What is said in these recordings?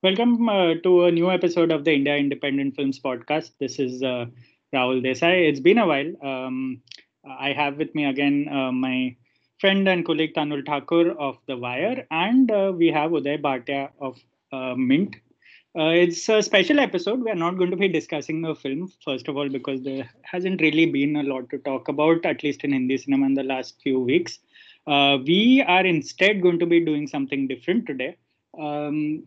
Welcome uh, to a new episode of the India Independent Films podcast. This is uh, Rahul Desai. It's been a while. Um, I have with me again uh, my friend and colleague Tanul Thakur of The Wire, and uh, we have Uday Bhatia of uh, Mint. Uh, it's a special episode. We are not going to be discussing the film, first of all, because there hasn't really been a lot to talk about, at least in Hindi cinema, in the last few weeks. we are instead going to be doing something different today. Um,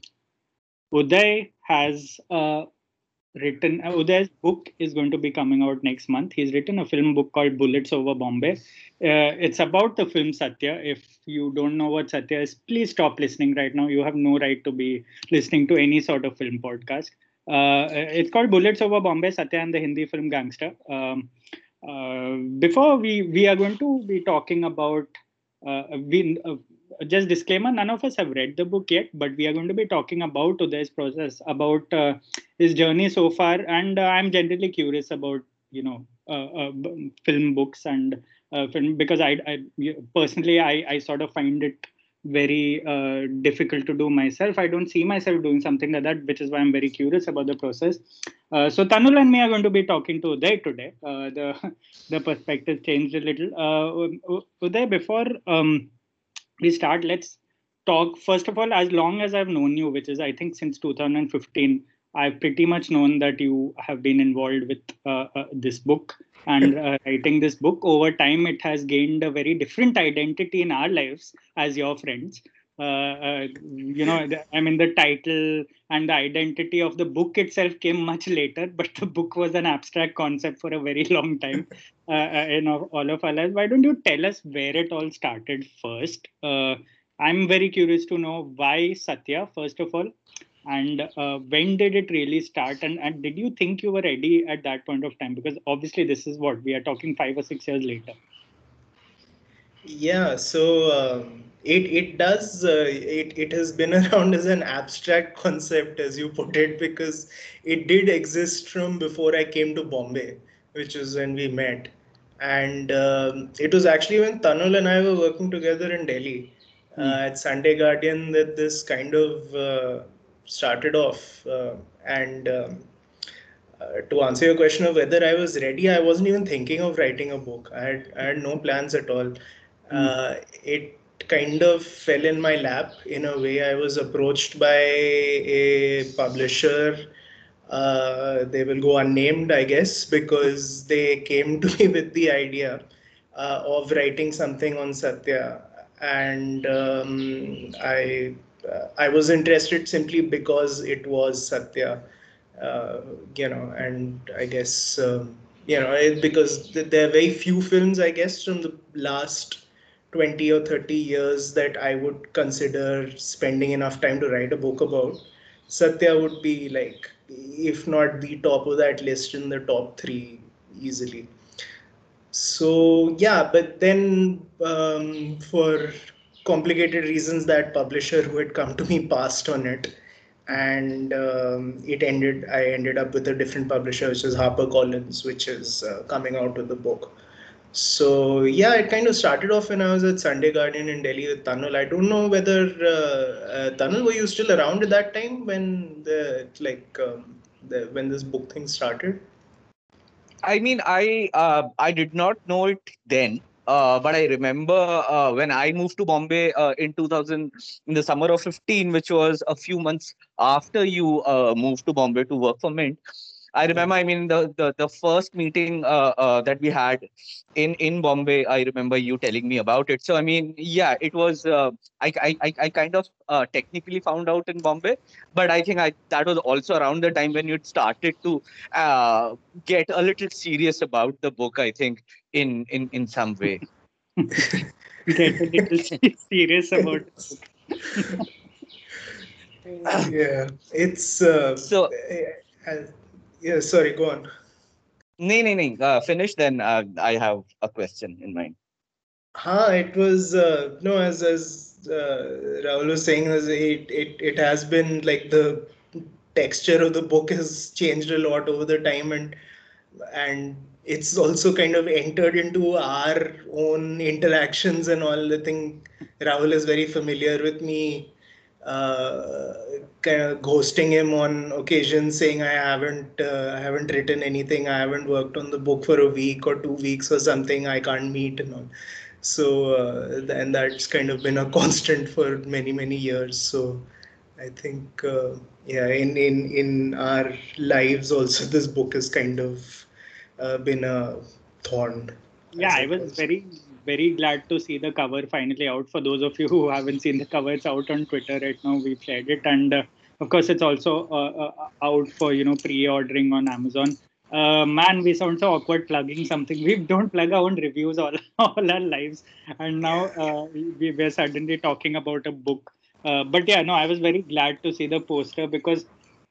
Uday has uh, written, uh, Uday's book is going to be coming out next month. He's written a film book called Bullets Over Bombay. Uh, it's about the film Satya. If you don't know what Satya is, please stop listening right now. You have no right to be listening to any sort of film podcast. Uh, it's called Bullets Over Bombay, Satya and the Hindi film Gangster. Um, uh, before we we are going to be talking about uh, we uh, just disclaimer none of us have read the book yet but we are going to be talking about this process about uh, his journey so far. And uh, i'm generally curious about you know uh, uh film books and uh, film because I, I personally I, I sort of find it very uh, difficult to do myself. I don't see myself doing something like that which is why i'm very curious about the process. So tanul and me are going to be talking to uday today. The the perspective changed a little. Uday before um, we start, let's talk. First of all, as long as I've known you, which is I think since 2015, I've pretty much known that you have been involved with uh, uh, this book and uh, writing this book. Over time, it has gained a very different identity in our lives as your friends. Uh, uh, you know, I mean, the title and the identity of the book itself came much later, but the book was an abstract concept for a very long time uh, in all of our lives. Why don't you tell us where it all started first? I'm very curious to know why Satya, first of all, and uh, when did it really start and, and did you think you were ready at that point of time because obviously this is what we are talking five or six years later yeah so um, it it does uh, it it has been around as an abstract concept as you put it because it did exist from before i came to bombay which is when we met and um, it was actually when tanul and i were working together in delhi uh, mm. at sunday guardian that this kind of uh, started off uh, and um, uh, to answer your question of whether i was ready i wasn't even thinking of writing a book i had, I had no plans at all mm. it kind of fell in my lap in a way. I was approached by a publisher. Uh, they will go unnamed, I guess, because they came to me with the idea uh, of writing something on Satya, and um, I uh, I was interested simply because it was Satya, uh, you know, and I guess um, you know because there are very few films, I guess, from the last 20 or 30 years that I would consider spending enough time to write a book about. Satya would be like, if not the top of that list, in the top three easily. So, yeah, but then um, for complicated reasons, that publisher who had come to me passed on it. And um, it ended, I ended up with a different publisher, which is HarperCollins, which is uh, coming out with the book. So yeah, it kind of started off when I was at Sunday Guardian in Delhi with Tanul. I don't know whether uh, uh, Tanul were you still around at that time when the like um, the when this book thing started? I mean, I uh, I did not know it then, uh, but I remember uh, when I moved to Bombay uh, in 2000 in the summer of 15, which was a few months after you moved to Bombay to work for Mint. I remember, I mean, the the, the first meeting uh, uh, that we had in in Bombay, I remember you telling me about it. So, I mean, yeah, it was. Uh, I, I I kind of uh, technically found out in Bombay, but I think I that was also around the time when you started to uh, get a little serious about the book. I think in in in some way. get a little serious about. yeah, it's uh, so. Uh, yeah, sorry, go on. No, no, no. Uh, finish, then uh, I have a question in mind. Huh, it was, uh, no, as, as uh, Rahul was saying, it, it, it has been like the texture of the book has changed a lot over the time and and it's also kind of entered into our own interactions and all. I think Rahul is very familiar with me uh, kind of ghosting him on occasion, saying I haven't uh, I haven't written anything, I haven't worked on the book for a week or two weeks or something, I can't meet and all. So uh, and that's kind of been a constant for many many years. So I think uh, yeah, in in in our lives also, this book has kind of uh, been a thorn. Yeah, I was very very glad to see the cover finally out. For those of you who haven't seen the cover, it's out on Twitter right now. We've shared it, and uh, of course, it's also uh, uh, out for you know pre-ordering on Amazon. Uh, man, we sound so awkward plugging something. We don't plug our own reviews all, all our lives, and now uh, we, we're suddenly talking about a book. But yeah, no, I was very glad to see the poster because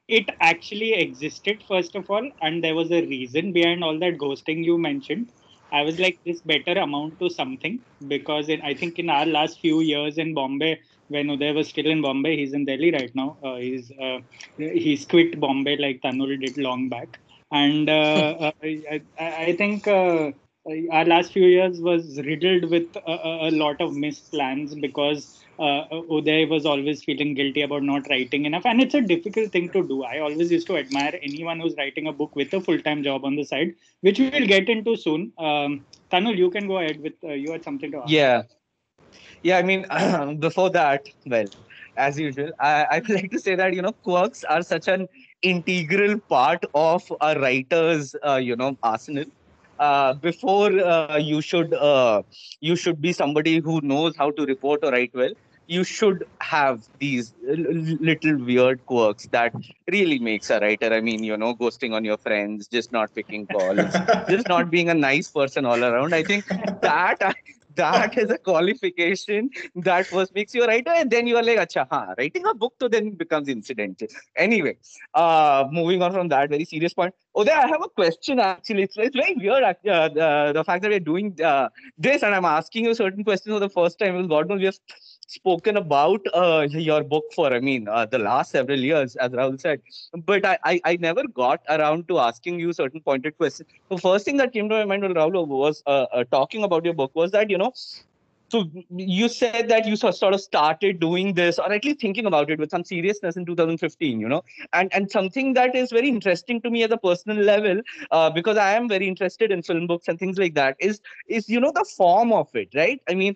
it actually existed first of all, and there was a reason behind all that ghosting you mentioned I was like, this better amount to something because in, I think in our last few years in Bombay, when Uday was still in Bombay, he's in Delhi right now. Uh, he's uh, he's quit Bombay like Tanul did long back, and uh, uh I, I, think uh, our last few years was riddled with a, a lot of missed plans because uh, Uday was always feeling guilty about not writing enough, and it's a difficult thing to do. I always used to admire anyone who's writing a book with a full-time job on the side, which we will get into soon. Um, Tanul, you can go ahead with uh, you had something to ask. Yeah, yeah. I mean, before that, well, as usual, I, I would like to say that you know quirks are such an integral part of a writer's uh, you know arsenal. Uh, before uh, you should uh, you should be somebody who knows how to report or write well you should have these little weird quirks that really makes a writer. I mean, you know, ghosting on your friends, just not picking calls, just not being a nice person all around. I think that that is a qualification that first makes you a writer and then you are like acha ha writing a book to then becomes incidental anyway uh moving on from that very serious point oh there i have a question actually it's, it's very weird uh, the, the fact that we're doing uh, this and i'm asking you certain questions for the first time because god knows we have spoken about uh, your book for, I mean, uh, the last several years, as Rahul said. But I, I, I, never got around to asking you certain pointed questions. The first thing that came to my mind when Rahul was uh, uh talking about your book was that, you know, so you said that you sort of started doing this or at least thinking about it with some seriousness in 2015 you know? And and something that is very interesting to me at a personal level uh, because i am very interested in film books and things like that is is you know the form of it right? I mean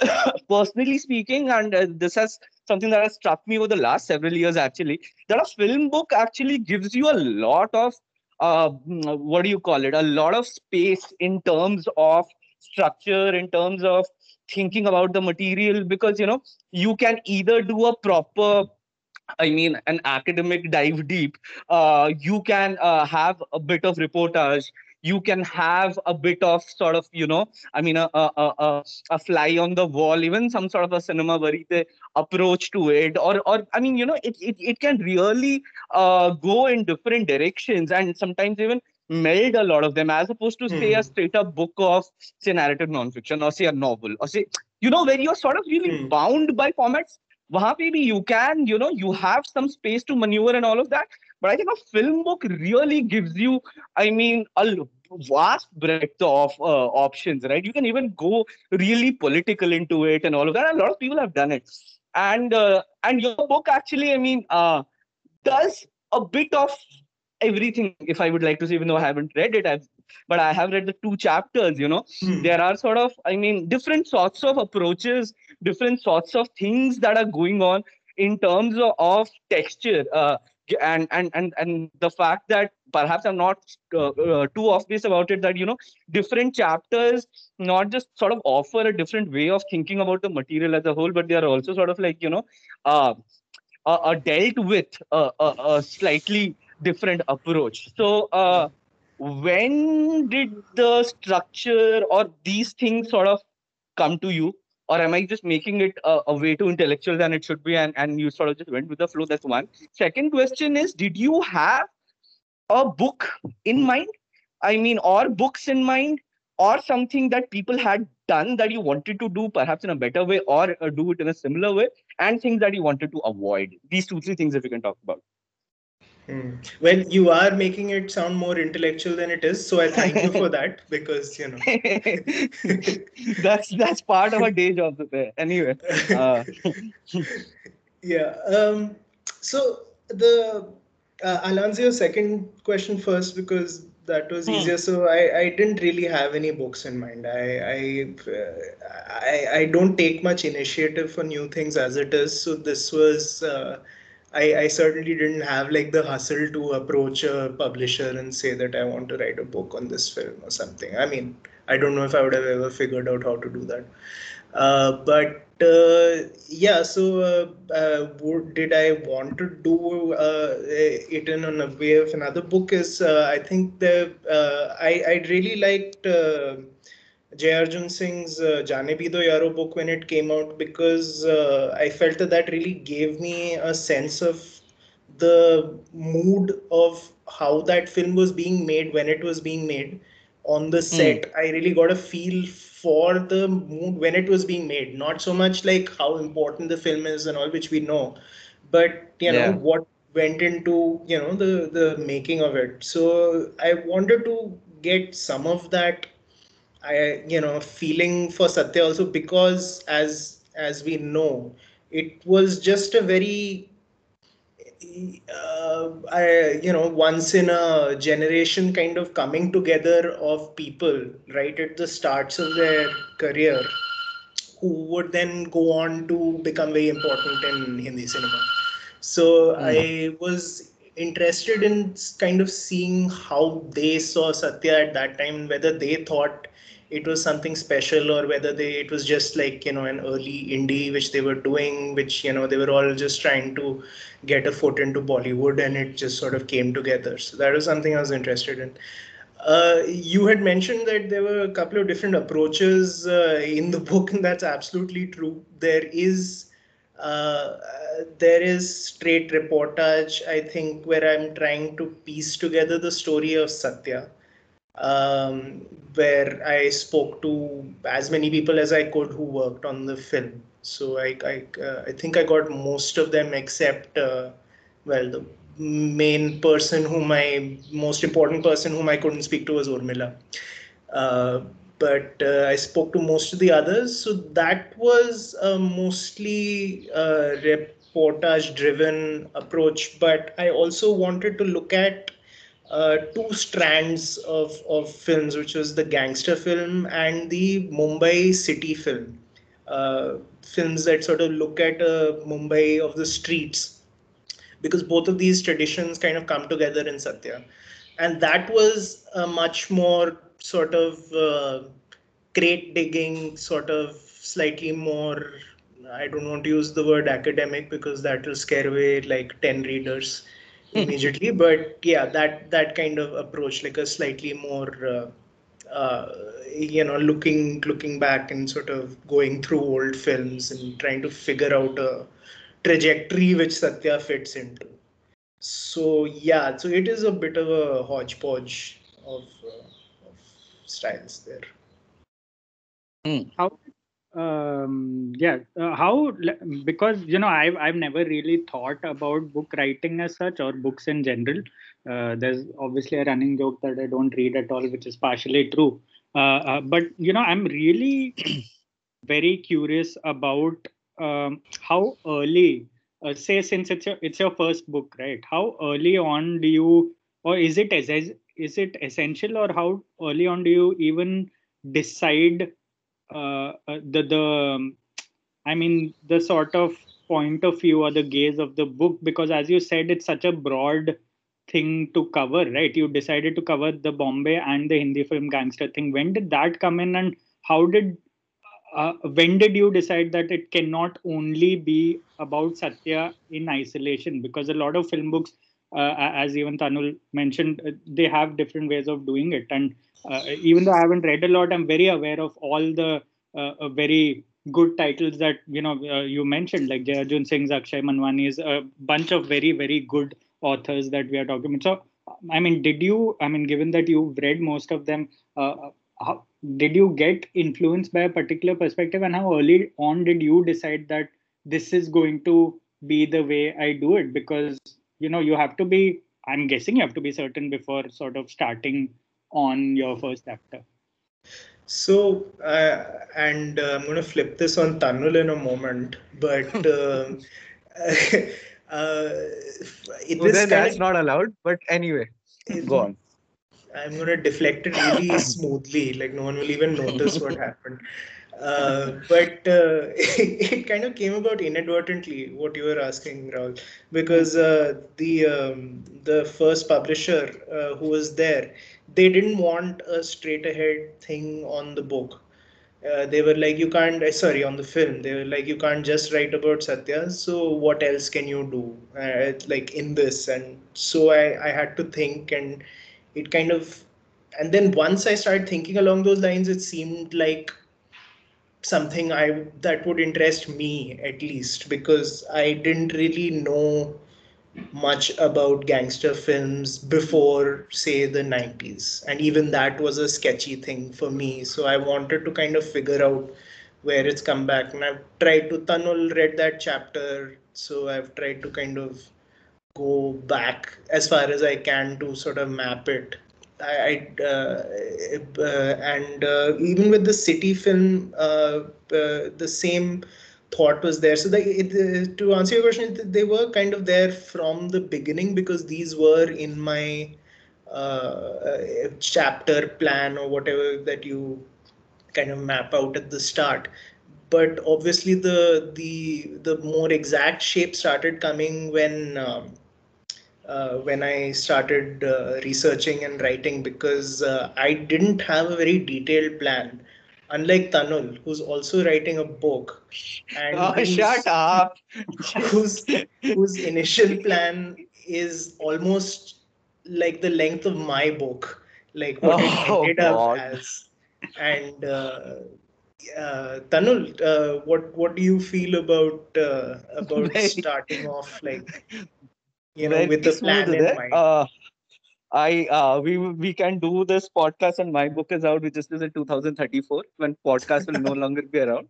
personally speaking and uh, this has something that has struck me over the last several years actually that a film book actually gives you a lot of uh, what do you call it? A lot of space in terms of structure in terms of thinking about the material because you know you can either do a proper I mean, an academic dive deep. Uh, you can uh, have a bit of reportage. You can have a bit of sort of, you know, I mean, a, a, a, a fly on the wall, even some sort of a cinema verite approach to it. Or, or I mean, you know, it, it, it can really uh, go in different directions and sometimes even meld a lot of them as opposed to say mm. a hmm. straight up book of say narrative nonfiction or say a novel or say you know where you're sort of really mm. bound by formats pe you can you know you have some space to maneuver and all of that but i think a film book really gives you i mean a vast breadth of uh, options right you can even go really political into it and all of that a lot of people have done it and uh, and your book actually i mean uh, does a bit of everything if i would like to say even though i haven't read it I've, but i have read the two chapters you know hmm. there are sort of i mean different sorts of approaches different sorts of things that are going on in terms of, of texture uh, and and and and the fact that perhaps i'm not uh, uh, too obvious about it that you know different chapters not just sort of offer a different way of thinking about the material as a whole but they are also sort of like you know uh, uh, dealt with a, a, a slightly different approach. So, uh, when did the structure or these things sort of come to you? Or am I just making it a, a, way too intellectual than it should be and, and you sort of just went with the flow? That's one. Second question is Did you have a book in mind? I mean, or books in mind, or something that people had done that you wanted to do perhaps in a better way or uh, do it in a similar way, and things that you wanted to avoid? These two, three things, if you can talk about. Hmm. Well, you are making it sound more intellectual than it is, so I thank you for that because you know that's that's part of a day job. Anyway, uh. Yeah. Um, so the uh, I'll answer your second question first because that was Hmm. easier. So I, I didn't really have any books in mind. I I, uh, I I don't take much initiative for new things as it is. So this was uh, I I certainly didn't have like the hustle to approach a publisher and say that I want to write a book on this film or something. I mean, I don't know if I would have ever figured out how to do that. Uh, but uh, yeah, so uh, uh, what did I want to do uh, it in a way of another book? Is uh, I think the I I really liked uh, Jai Arjun Singh's uh, Jaane Bhi Do Yaaro book when it came out because uh, I felt that that really gave me a sense of the mood of how that film was being made when it was being made on the set. I really got a feel for the mood when it was being made, not so much like how important the film is and all, which we know, but you know Yeah. what went into you know the the making of it. So I wanted to get some of that I you know feeling for Satya also because as as we know, it was just a very uh, I you know once in a generation kind of coming together of people right at the starts of their career who would then go on to become very important in Hindi cinema. So I was interested in kind of seeing how they saw Satya at that time, whether they thought it was something special or whether they it was just like you know an early indie which they were doing, which you know they were all just trying to get a foot into Bollywood, and it just sort of came together. So that was something I was interested in. Uh, you had mentioned that there were a couple of different approaches uh, in the book, and that's absolutely true. There is uh, there is straight reportage, I think, where I'm trying to piece together the story of Satya, um, where I spoke to as many people as I could who worked on the film. So I I, uh, I think I got most of them except uh, well the main person whom I most important person whom I couldn't speak to was Urmila. Uh, but uh, I spoke to most of the others. So that was a mostly uh, reportage driven approach. But I also wanted to look at uh, two strands of, of films, which was the gangster film and the Mumbai city film. Uh, films that sort of look at uh, Mumbai of the streets because both of these traditions kind of come together in Satya. And that was a much more sort of uh, crate digging, sort of slightly more, I don't want to use the word academic because that will scare away like 10 readers immediately. but yeah, that, that kind of approach, like a slightly more. Uh, uh, you know, looking looking back and sort of going through old films and trying to figure out a trajectory which Satya fits into. So yeah, so it is a bit of a hodgepodge of, uh, of styles there. how um yeah uh, how because you know i've i've never really thought about book writing as such or books in general. Uh, there's obviously a running joke that i don't read at all which is partially true. Uh, uh, but you know i'm really very curious about um, how early uh, say since it's your it's your first book right? How early on do you or is it as is it essential or how early on do you even decide uh, uh, the the um, I mean the sort of point of view or the gaze of the book because as you said it's such a broad thing to cover right? You decided to cover the Bombay and the Hindi film gangster thing. When did that come in and how did uh, when did you decide that it cannot only be about Satya in isolation? Because a lot of film books uh, as even Tanul mentioned uh, they have different ways of doing it. And even though I haven't read a lot, I'm very aware of all the uh, uh, very good titles that you know uh, you mentioned, like Jai Singh's Akshay Manwani's a bunch of very very good authors that we are talking about. So, I mean, did you? I mean, given that you've read most of them, uh, how, did you get influenced by a particular perspective, and how early on did you decide that this is going to be the way I do it? Because you know you have to be. I'm guessing you have to be certain before sort of starting on your first chapter? So, uh, and uh, I'm going to flip this on Tanul in a moment, but uh, uh, it well, then that's of, not allowed. But anyway, go on. I'm going to deflect it really smoothly, like no one will even notice what happened. Uh, but uh, it kind of came about inadvertently what you were asking Rahul because uh, the um, the first publisher uh, who was there they didn't want a straight ahead thing on the book. Uh, they were like you can't uh, sorry on the film they were like you can't just write about satya so what else can you do like in this? And so I, I had to think and it kind of and then once i started thinking along those lines it seemed like something I that would interest me at least because I didn't really know much about gangster films before say the 90s and even that was a sketchy thing for me. So I wanted to kind of figure out where it's come back. And I've tried to Tanul read that chapter. So I've tried to kind of go back as far as I can to sort of map it. I, uh, uh, and uh, even with the city film, uh, uh, the same thought was there. So the, it, to answer your question, they were kind of there from the beginning because these were in my uh, chapter plan or whatever that you kind of map out at the start. But obviously, the the the more exact shape started coming when. Um, uh, when I started uh, researching and writing because uh, I didn't have a very detailed plan. Unlike Tanul, who's also writing a book, and oh, shut up, whose whose initial plan is almost like the length of my book, like what oh, it ended God. up as. And uh, uh, Tanul, uh, what what do you feel about uh, about starting off like you know, with the plan in mind. I uh, we we can do this podcast and my book is out, which is in 2034 when podcast will no longer be around.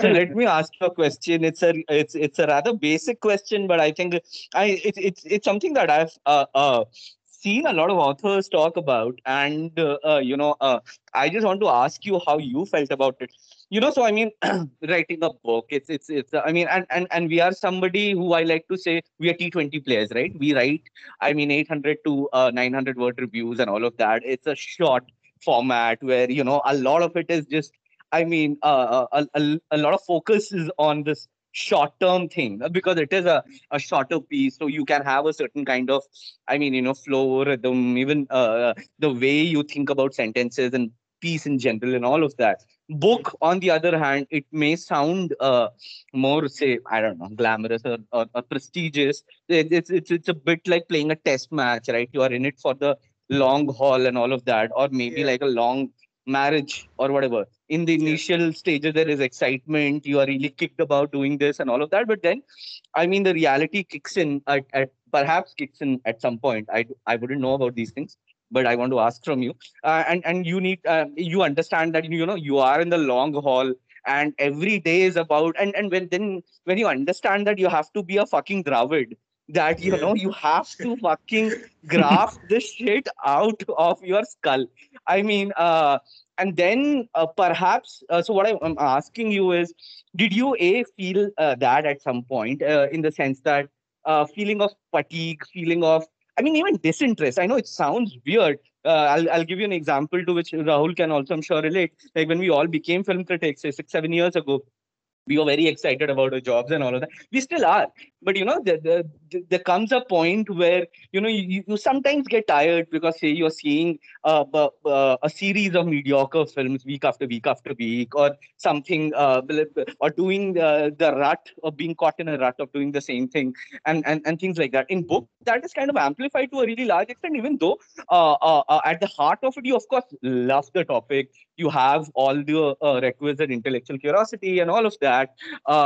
So let me ask you a question. It's a it's it's a rather basic question, but I think I it's it's it's something that I've uh, uh, seen a lot of authors talk about, and uh, uh, you know, uh, I just want to ask you how you felt about it you know so i mean writing a book it's it's it's i mean and and and we are somebody who i like to say we are t20 players right? We write i mean 800 to uh, 900 word reviews and all of that. It's a short format where you know a lot of it is just i mean uh, uh a, a, a lot of focus is on this short term thing uh, because it is a, a shorter piece. So you can have a certain kind of i mean you know flow rhythm even uh, the way you think about sentences and piece in general and all of that book on the other hand it may sound uh, more say i don't know glamorous or, or, or prestigious. It, it's, it's it's a bit like playing a test match right? You are in it for the long haul and all of that or maybe yeah. like a long marriage or whatever. In the initial yeah. stages there is excitement you are really kicked about doing this and all of that but then i mean the reality kicks in at, at perhaps kicks in at some point. I i wouldn't know about these things but I want to ask from you. Uh, and and you need uh, you understand that you know you are in the long haul, and every day is about and and when then when you understand that you have to be a fucking Dravid, that you know you have to fucking graft this shit out of your skull. I mean, uh, and then uh, perhaps uh, so what I'm asking you is, did you a feel uh, that at some point uh, in the sense that uh, feeling of fatigue, feeling of I mean, even disinterest. I know it sounds weird. Uh, I'll, I'll give you an example to which Rahul can also, I'm sure, relate. Like when we all became film critics, say six, seven years ago, we were very excited about our jobs and all of that. We still are but you know there, there, there comes a point where you know you, you sometimes get tired because say you're seeing uh, uh, a series of mediocre films week after week after week or something uh, or doing the, the rut or being caught in a rut of doing the same thing and, and and things like that. In book that is kind of amplified to a really large extent even though uh, uh, uh, at the heart of it you of course love the topic. You have all the requisite intellectual curiosity and all of that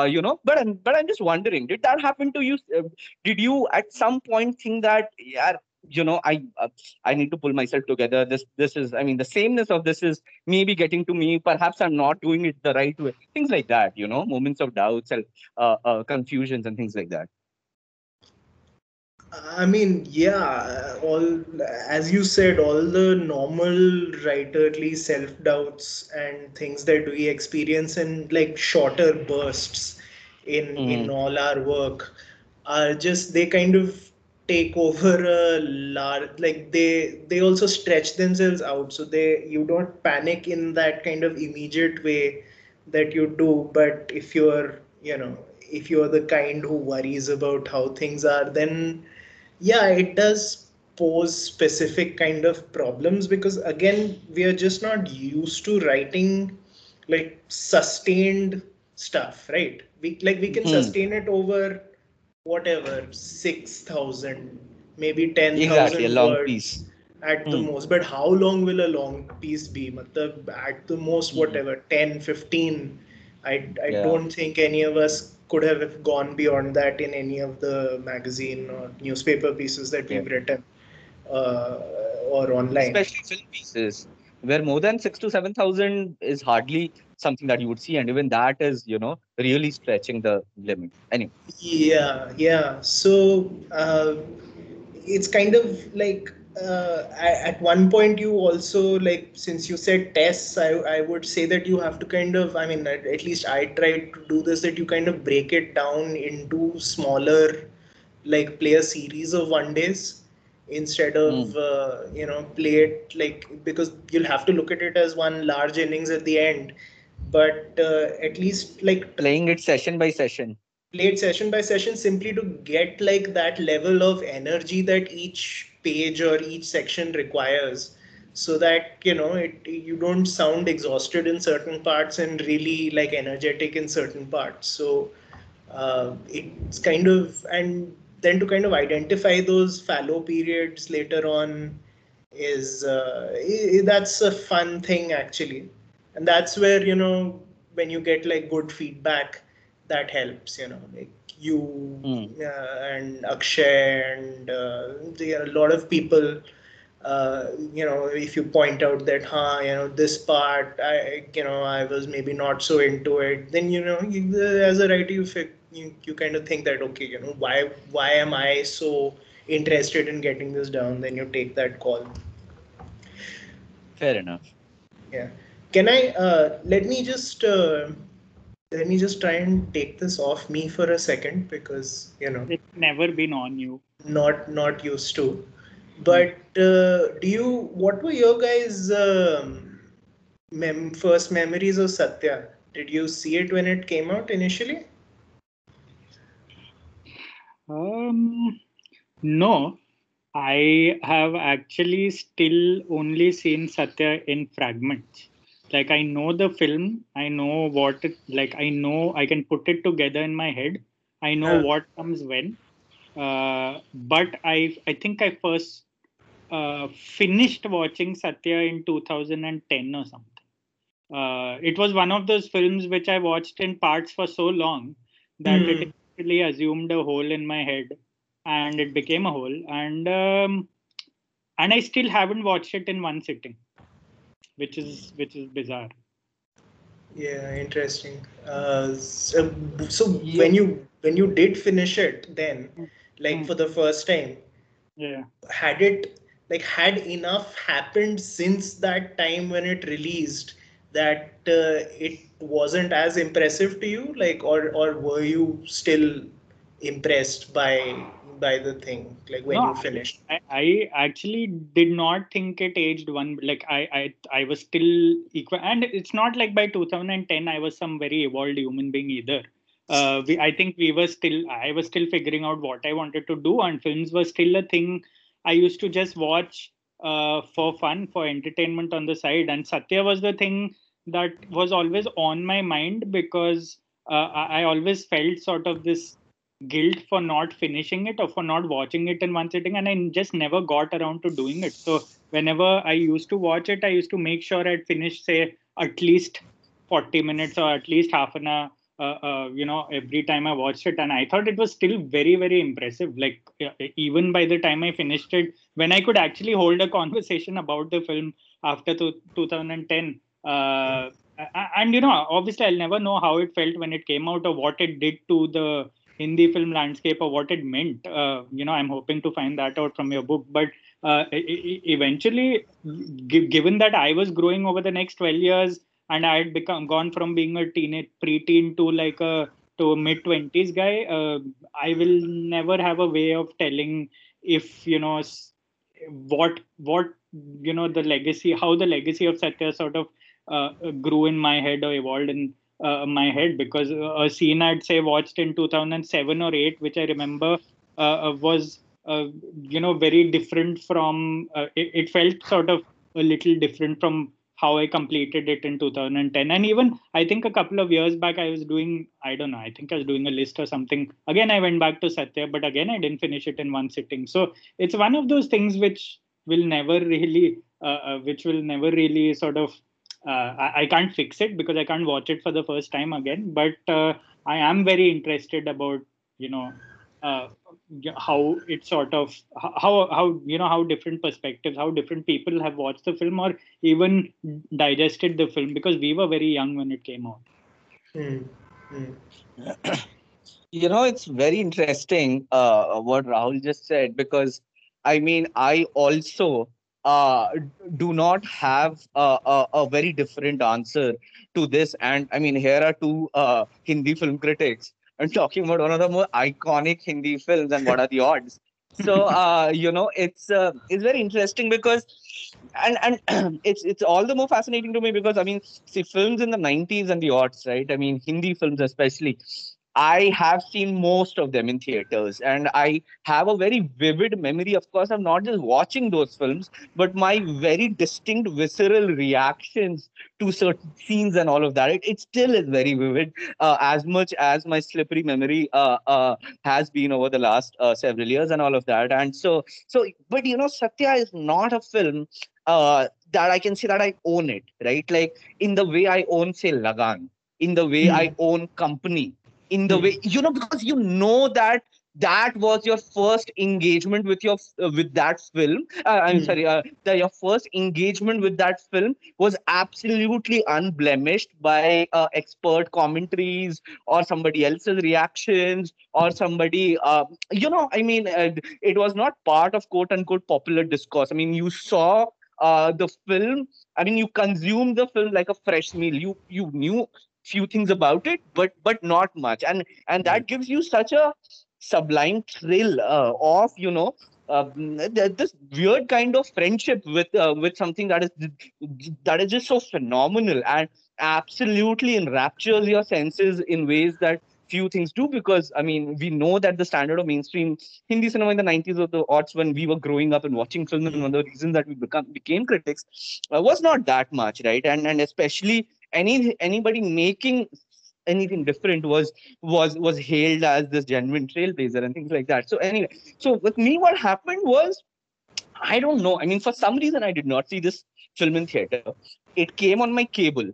you know but but i'm just wondering did that happen to you? Uh, did you at some point think that yeah you know i uh, i need to pull myself together. This this is i mean the sameness of this is maybe getting to me. Perhaps i'm not doing it the right way. Things like that you know moments of doubts and uh, uh, confusions and things like that. I mean, yeah, all as you said, all the normal writerly self doubts and things that we experience in like shorter bursts in mm. in all our work are just they kind of take over a large like they they also stretch themselves out. So they you don't panic in that kind of immediate way that you do. But if you're you know if you're the kind who worries about how things are then yeah it does pose specific kind of problems because again we are just not used to writing like sustained stuff right we like we can Hmm. sustain it over whatever 6000 maybe 10000 Exactly, a long words piece. at the Hmm. most but how long will a long piece be Matlab, at the most Hmm. whatever 10 15 i i Yeah. don't think any of us could have gone beyond that in any of the magazine or newspaper pieces that we've written uh, or online Especially film pieces, where more than six to seven thousand is hardly something that you would see, and even that is, you know, really stretching the limit. Anyway, Yeah, yeah. So uh, it's kind of like uh, at one point you also like since you said tests, I I would say that you have to kind of I mean at, at least I tried to do this that you kind of break it down into smaller like play a series of one days instead of uh, you know play it like because you'll have to look at it as one large innings at the end but uh, at least like playing it session by session. played session by session simply to get like that level of energy that each page or each section requires so that you know it you don't sound exhausted in certain parts and really like energetic in certain parts so uh, it's kind of and then to kind of identify those fallow periods later on is uh, that's a fun thing actually and that's where you know when you get like good feedback that helps you know like you Hmm. uh, and akshay and uh, there are a lot of people uh, you know if you point out that huh you know this part i you know i was maybe not so into it then you know you, as a writer you, you you kind of think that okay you know why why am i so interested in getting this down then you take that call Fair enough. yeah can i uh, let me just uh, let me just try and take this off me for a second because you know. It's never been on you. not not used to. But uh, do you what were your guys um, mem- first memories of satya? Did you see it when it came out initially? Um, no, I have actually still only seen Satya in fragments. Like I know the film, I know what it like. I know I can put it together in my head. I know Yeah. what comes when. Uh, but I I think I first uh, finished watching Satya in 2010 or something. Uh, it was one of those films which I watched in parts for so long that Hmm. it actually assumed a whole in my head and it became a whole and um, and i still haven't watched it in one sitting which is which is bizarre. Yeah interesting. Uh, so, so Yeah. when you when you did finish it then like Mm. for the first time yeah. had it like had enough happened since that time when it released that uh, it wasn't as impressive to you? Like or or were you still impressed by by the thing like when No, you finished. I, I actually did not think it aged one like I, I i was still equal and it's not like by 2010 i was some very evolved human being either. Uh, we, i think we were still i was still figuring out what i wanted to do and films were still a thing i used to just watch uh, for fun for entertainment on the side. And satya was the thing that was always on my mind because uh, I always felt sort of this guilt for not finishing it or for not watching it in one sitting and i just never got around to doing it. So whenever i used to watch it i used to make sure i'd finish say at least 40 minutes or at least half an hour uh, uh, you know every time i watched it. And i thought it was still very very impressive. Like even by the time i finished it when i could actually hold a conversation about the film after to, 2010 uh, and you know obviously i'll never know how it felt when it came out or what it did to the Hindi film landscape or what it meant. Uh, you know, I'm hoping to find that out from your book. But uh, eventually, given that I was growing over the next 12 years and I had become gone from being a teenage preteen to like a to mid 20s guy, uh, I will never have a way of telling if you know what what you know the legacy, how the legacy of Satya sort of uh, grew in my head or evolved in uh, my head because a scene I'd say watched in 2007 or 8, which I remember uh, was uh, you know very different from uh, it, it, felt sort of a little different from how I completed it in 2010. And even I think a couple of years back, I was doing, I don't know, I think I was doing a list or something. Again, I went back to Satya, but again, I didn't finish it in one sitting. So it's one of those things which will never really, uh, uh which will never really sort of, uh, I, I, can't fix it because I can't watch it for the first time again. But uh, I am very interested about, you know, uh, how it sort of how how you know how different perspectives how different people have watched the film or even digested the film because we were very young when it came out mm. Mm. you know it's very interesting uh, what rahul just said because i mean i also uh, do not have a, a, a, very different answer to this and i mean here are two uh, hindi film critics I'm talking about one of the more iconic Hindi films and what are the odds. So uh, you know, it's uh, it's very interesting because, and and it's it's all the more fascinating to me because I mean, see, films in the 90s and the odds, right? I mean, Hindi films especially I have seen most of them in theaters, and I have a very vivid memory, of course, I'm not just watching those films, but my very distinct visceral reactions to certain scenes and all of that. It, it still is very vivid, uh, as much as my slippery memory uh, uh, has been over the last uh, several years and all of that. And so, so, but you know, Satya is not a film uh, that I can say that I own it, right? Like in the way I own, say, Lagan, in the way mm. I own Company in the hmm. way you know because you know that that was your first engagement with your uh, with that film uh, i'm mm. sorry uh, the, your first engagement with that film was absolutely unblemished by uh, expert commentaries or somebody else's reactions or somebody uh, you know i mean uh, it was not part of quote unquote popular discourse i mean you saw the film i mean you consumed the film like a fresh meal you you knew few things about it, but but not much, and and that gives you such a sublime thrill uh, of you know uh, this weird kind of friendship with uh, with something that is that is just so phenomenal and absolutely enraptures your senses in ways that few things do. Because I mean we know that the standard of mainstream Hindi cinema in the 90s or the odds when we were growing up and watching films and one of the reasons that we become became critics uh, was not that much right? And and especially any anybody making anything different was was was hailed as this genuine trailblazer and things like that. So anyway so with me what happened was i don't know. I mean for some reason i did not see this film in theater. It came on my cable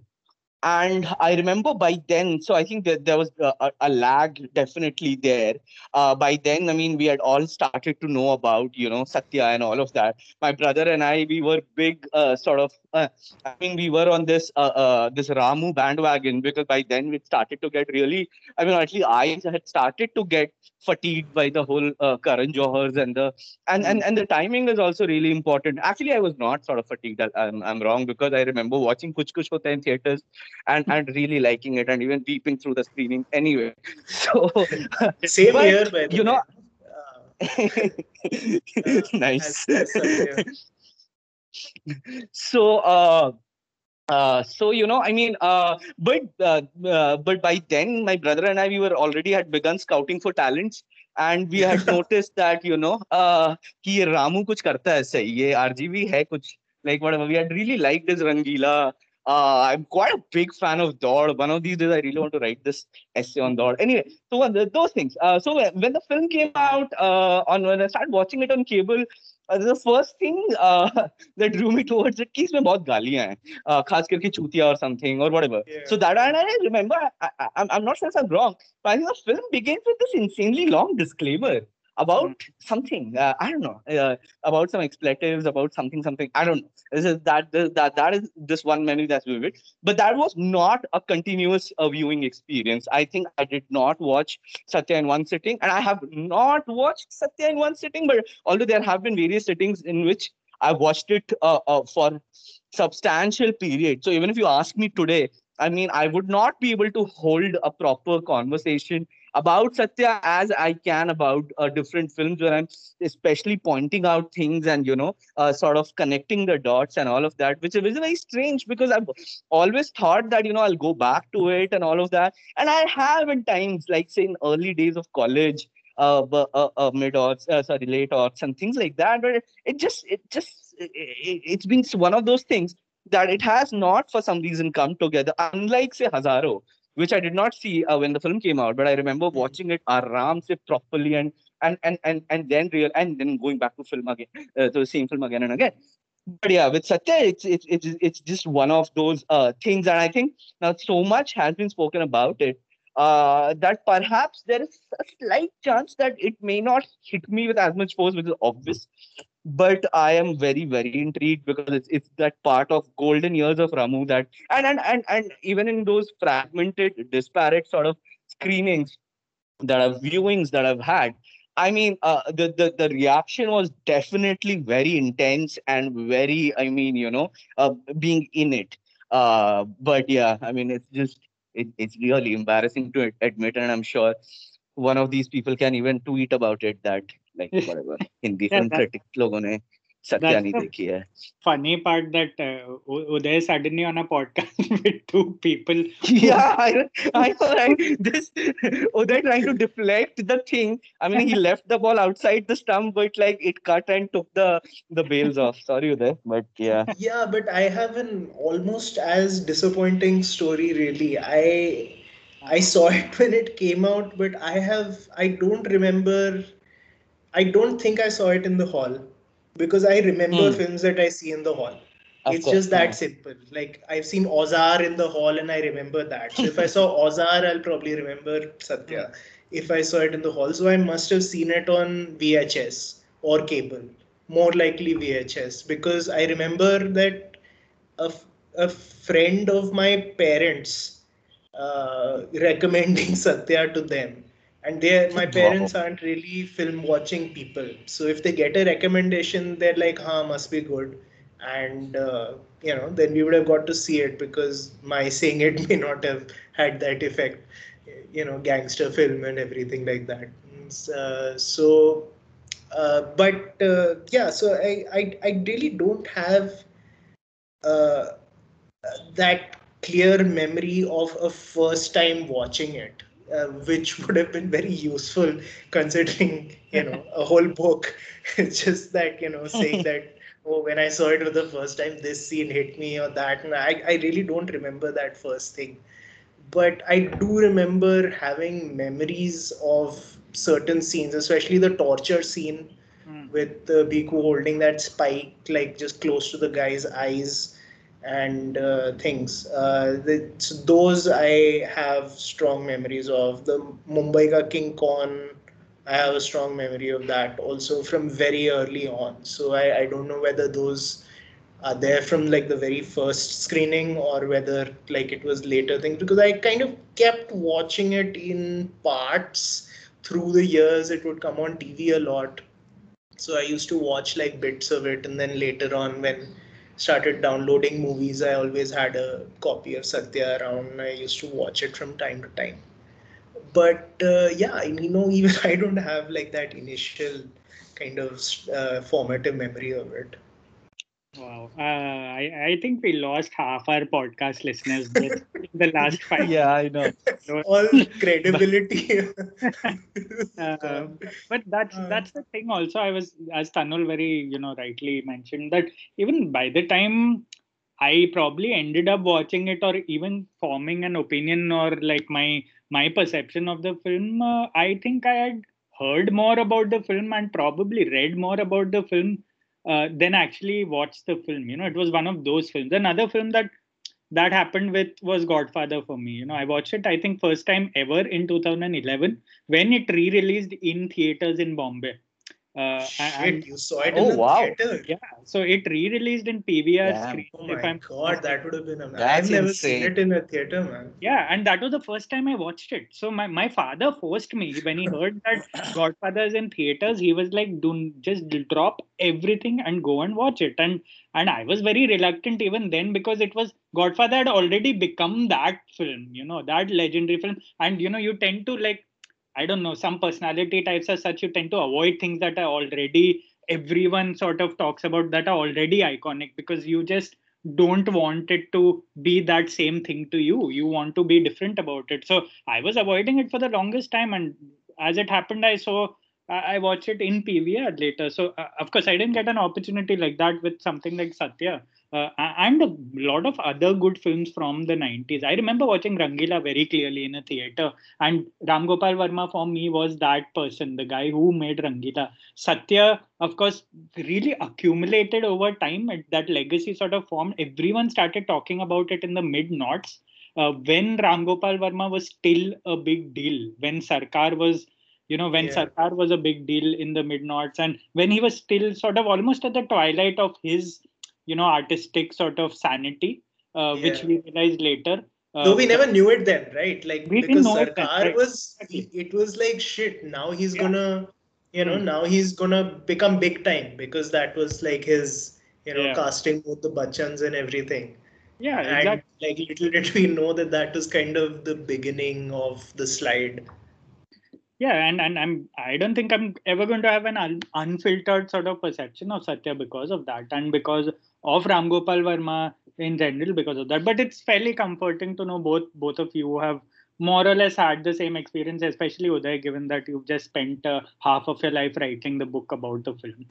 and I remember by then, so I think that there was a, a lag definitely there. Uh, by then, I mean, we had all started to know about, you know, Satya and all of that. My brother and I, we were big uh, sort of, uh, I mean, we were on this uh, uh, this Ramu bandwagon because by then we started to get really, I mean, actually I had started to get fatigued by the whole uh, Karan Johars and the and, and and the timing is also really important. Actually, I was not sort of fatigued. I'm, I'm wrong because I remember watching Kuch Kuch Hota in theaters and and really liking it and even weeping through the screening anyway. So same but, here, by you know. Uh, nice. As, as so uh, uh, so you know i mean uh, but uh, uh, but by then my brother and i we were already had begun scouting for talents and we had noticed that you know uh, कि ये रामू कुछ करता है सही like whatever we had really liked his Rangeela Uh, I'm quite a big fan of Daud. One of these days, I really want to write this essay on Daud. Anyway, so uh, those things. Uh, so when the film came out, uh, on when I started watching it on cable, the first thing uh, that drew me towards it कि इसमें बहुत गालियां हैं uh, खास करके चूतिया or something or whatever yeah. so that and I remember I, I, I'm not sure if I'm wrong but I think the film begins with this insanely long disclaimer about mm. something uh, i don't know uh, about some expletives about something something i don't know. This is that that that is this one memory that's vivid. But that was not a continuous uh, viewing experience. I think i did not watch satya in one sitting and i have not watched satya in one sitting but although there have been various sittings in which i watched it uh, uh, for substantial period. So even if you ask me today I mean, I would not be able to hold a proper conversation about Satya as I can about uh, different films where I'm especially pointing out things and, you know, uh, sort of connecting the dots and all of that, which is very strange because I've always thought that, you know, I'll go back to it and all of that. And I have in times, like, say, in early days of college, uh, uh, uh, mid odds, uh, sorry, late odds and things like that. But it, just, it just, it, it, it's been one of those things that it has not for some reason come together. Unlike say Hazaro, which I did not see uh, when the film came out, but I remember hmm. watching it aram se properly and and and and and then real and then going back to film again uh, to the same film again and again. But yeah, with Satya, it's it's it's it's just one of those uh, things, and I think now so much has been spoken about it uh, that perhaps there is a slight chance that it may not hit me with as much force, which is obvious but I am very very intrigued because it's it's that part of golden years of Ramu that and and and and even in those fragmented, disparate sort of screenings that I've viewings that I've had. I mean, uh, the, the the reaction was definitely very intense and very, I mean, you know, uh, being in it. Uh, but yeah, I mean, it's just it, it's really embarrassing to admit, and I'm sure one of these people can even tweet about it that like whatever Hindi film critics लोगों ने सत्या नहीं देखी है funny part that uh, Uday suddenly on a podcast with two people yeah I, I know right this Uday trying to deflect the thing I mean he left the ball outside the stump but like it cut and took the the bails off sorry Uday but yeah yeah but I have an almost as disappointing story really I I saw it when it came out but I have I don't remember I don't think I saw it in the hall because I remember mm. films that I see in the hall. Of it's course, just that yeah. simple. Like I've seen Ozar in the hall and I remember that. So if I saw Ozar, I'll probably remember Satya. Mm. If I saw it in the hall, so I must have seen it on VHS or cable. More likely VHS because I remember that a, a friend of my parents uh, recommending Satya to them and they my parents aren't really film watching people. So if they get a recommendation they're like huh must be good. And uh, you know then we would have got to see it because my saying it may not have had that effect you know gangster film and everything like that. Uh, so uh, but uh, yeah so I, I i really don't have uh, that clear memory of a first time watching it uh, which would have been very useful considering you know a whole book it's just that you know saying that oh when i saw it for the first time this scene hit me or that. And i, I really don't remember that first thing. But i do remember having memories of certain scenes especially the torture scene mm. with uh, Bhikhu holding that spike like just close to the guy's eyes and uh, things. Uh, the, so those I have strong memories of. The Mumbai ka King Kong, I have a strong memory of that also from very early on. So I, I don't know whether those are there from like the very first screening or whether like it was later things because I kind of kept watching it in parts through the years. It would come on TV a lot. So I used to watch like bits of it and then later on when started downloading movies, I always had a copy of Satya around. I used to watch it from time to time. But uh, yeah, you know, even I don't have like that initial kind of uh, formative memory of it. Wow. Uh, I, I think we lost half our podcast listeners in the last five. Yeah, I know. All credibility. uh, but that's uh. that's the thing. Also, I was as Tanul very you know rightly mentioned that even by the time I probably ended up watching it or even forming an opinion or like my my perception of the film, uh, I think I had heard more about the film and probably read more about the film uh, then actually watch the film. You know, it was one of those films. Another film that that happened with was Godfather for me. You know, I watched it I think first time ever in 2011 when it re-released in theaters in Bombay. Uh, Shit, and you saw it Oh, in the wow. theater. yeah, so it re-released in PVR Damn. screen. Oh if my I'm god, that would have been amazing. That's I've never insane. seen it in a theater, man. Yeah, and that was the first time I watched it. So my, my father forced me when he heard that Godfather is in theaters. He was like, "Do just drop everything and go and watch it." And and I was very reluctant even then because it was Godfather had already become that film, you know, that legendary film. And you know, you tend to like, I don't know, some personality types as such, you tend to avoid things that are already everyone sort of talks about that are already iconic because you just don't want it to be that same thing to you. You want to be different about it. So i was avoiding it for the longest time and as it happened i saw I watched it in pvr later. So uh, of course i didn't get an opportunity like that with something like satya uh, and a lot of other good films from the 90s i remember watching Rangeela very clearly in a theater and ram gopal varma for me was that person the guy who made Rangeela. Satya of course really accumulated over time it- that legacy sort of formed. Everyone started talking about it in the mid noughts uh, when ram gopal varma was still a big deal when sarkar was you know when Yeah. sarkar was a big deal in the mid noughts and when he was still sort of almost at the twilight of his you know artistic sort of sanity uh, which we realized later uh, Though we never knew it then, right? Like We because know it then, Sarkar right. was, it was like shit. Now he's Yeah. gonna, you know, Hmm. now he's gonna become big time because that was like his, you know, Yeah. casting with the Bachchans and everything. yeah and exactly like little did we know that that was kind of the beginning of the slide. yeah and, and i'm i don't think i'm ever going to have an un- unfiltered sort of perception of satya because of that and because of ram gopal varma in general because of that. But it's fairly comforting to know both both of you have more or less had the same experience especially uday given that you've just spent uh, half of your life writing the book about the film.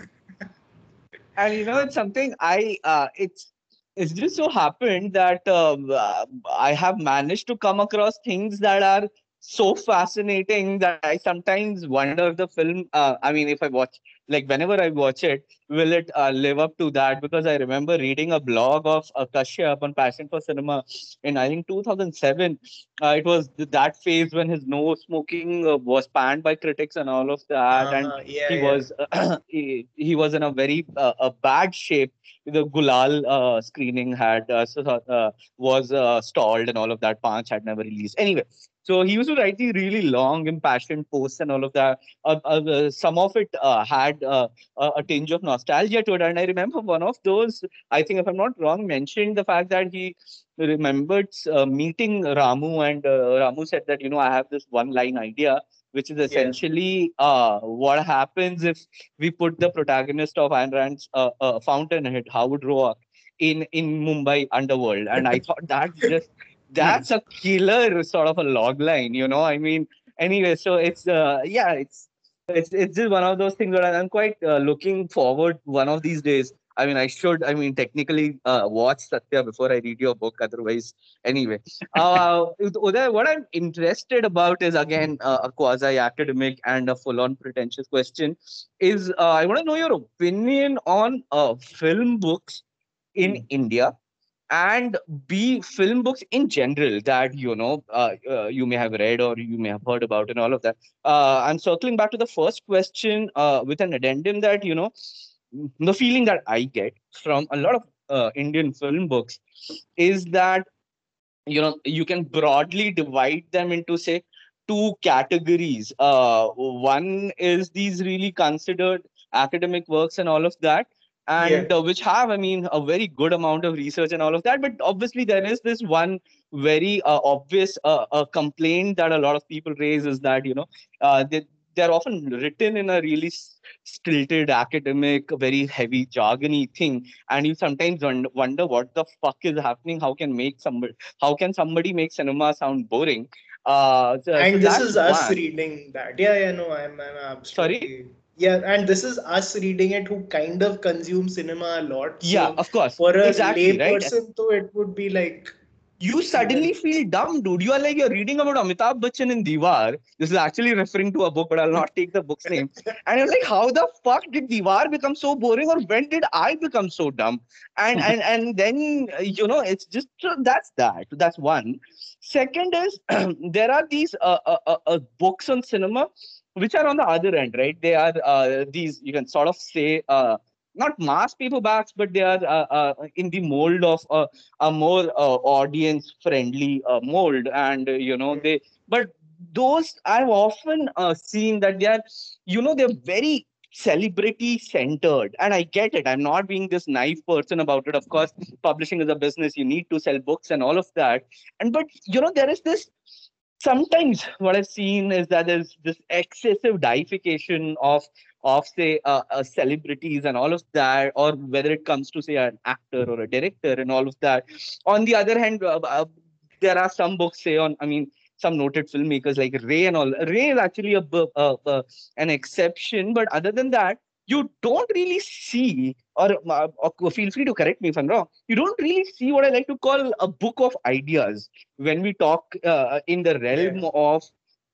And you know it's something i uh, it's it's just so happened that um, uh, i have managed to come across things that are so fascinating that i sometimes wonder if the film uh, i mean if i watch like whenever i watch it will it uh, live up to that? Because i remember reading a blog of uh, kashyap on passion for cinema in i think 2007 uh, it was that phase when his no smoking uh, was panned by critics and all of that. And Uh-huh, yeah, he yeah. was he, he was in a very uh, a bad shape. The gulal uh, screening had uh, uh, was uh, stalled and all of that. Panch had never released. Anyway so he used to write these really long impassioned posts and all of that. Uh, uh, some of it uh, had uh, a tinge of nostalgia to it. And i remember one of those i think if i'm not wrong mentioned the fact that he remembered uh, meeting ramu and uh, ramu said that you know i have this one line idea which is essentially uh, what happens if we put the protagonist of Ayn Rand's uh, uh, Fountainhead, Howard Roark, in in Mumbai underworld, and I thought that just that's a killer sort of a log line, you know. I mean, anyway, so it's uh, yeah, it's it's it's just one of those things that I'm quite uh, looking forward one of these days. I mean, I should. I mean, technically, uh, watch Satya before I read your book. Otherwise, anyway. Uh, Uday, what I'm interested about is again uh, a quasi-academic and a full-on pretentious question. Is uh, I want to know your opinion on uh, film books in India and b film books in general that you know uh, uh, you may have read or you may have heard about and all of that. Uh, I'm circling back to the first question uh, with an addendum that you know the feeling that I get from a lot of uh, Indian film books is that you know you can broadly divide them into say two categories uh one is these really considered academic works and all of that and uh, which have i mean a very good amount of research and all of that but obviously there is this one very uh, obvious uh, complaint that a lot of people raise is that you know uh, they, they're often written in a really stilted academic very heavy jargony thing and you sometimes wonder what the fuck is happening how can make somebody how can somebody make cinema sound boring uh so, and so this is us one. reading that. Yeah, yeah, no, I'm, I'm absolutely. Yeah, and this is us reading it who kind of consume cinema a lot. So yeah of course for a exactly lay right person, though, it would be like, you suddenly feel dumb, dude. You are like you're reading about Amitabh Bachchan in Diwar. This is actually referring to a book, but I'll not take the book's name. And you're like, how the fuck did Diwar become so boring, or when did I become so dumb? And and and then you know, it's just that's that. That's one. Second is there are these uh, uh, uh, uh, books on cinema which are on the other end, right? They are uh, these you can sort of say uh, not mass paperbacks, but they are uh, uh, in the mold of uh, a more uh, audience friendly uh, mold, and uh, you know they. But those I've often uh, seen that they are, you know, they're very celebrity centered. And i get it. I'm not being this naive person about it. Of course publishing is a business. You need to sell books and all of that. And but you know there is this sometimes what i've seen is that there's this excessive deification of of say uh, uh, celebrities and all of that or whether it comes to say an actor or a director and all of that. On the other hand uh, uh, there are some books say on i mean some noted filmmakers like ray and all. Ray is actually a, uh, uh, an exception but other than that you don't really see or, uh, or feel free to correct me if i'm wrong. You don't really see what i like to call a book of ideas when we talk uh, in the realm of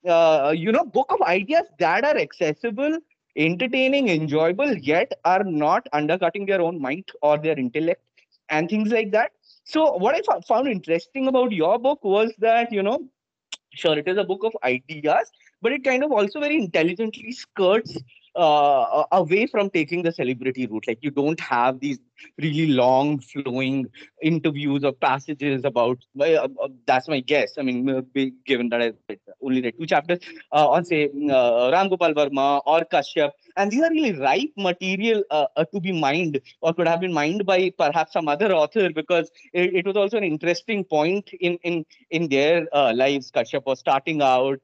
uh, you know book of ideas that are accessible entertaining enjoyable yet are not undercutting their own mind or their intellect and things like that. So what i found interesting about your book was that you know sure it is a book of ideas but it kind of also very intelligently skirts uh, away from taking the celebrity route. Like you don't have these really long flowing interviews or passages about uh, uh, that's my guess i mean uh, given that i only read two chapters uh, on say uh, ram gopal varma or kashyap and these are really ripe material uh, uh, to be mined or could have been mined by perhaps some other author because it, it was also an interesting point in in in their uh, lives kashyap was starting out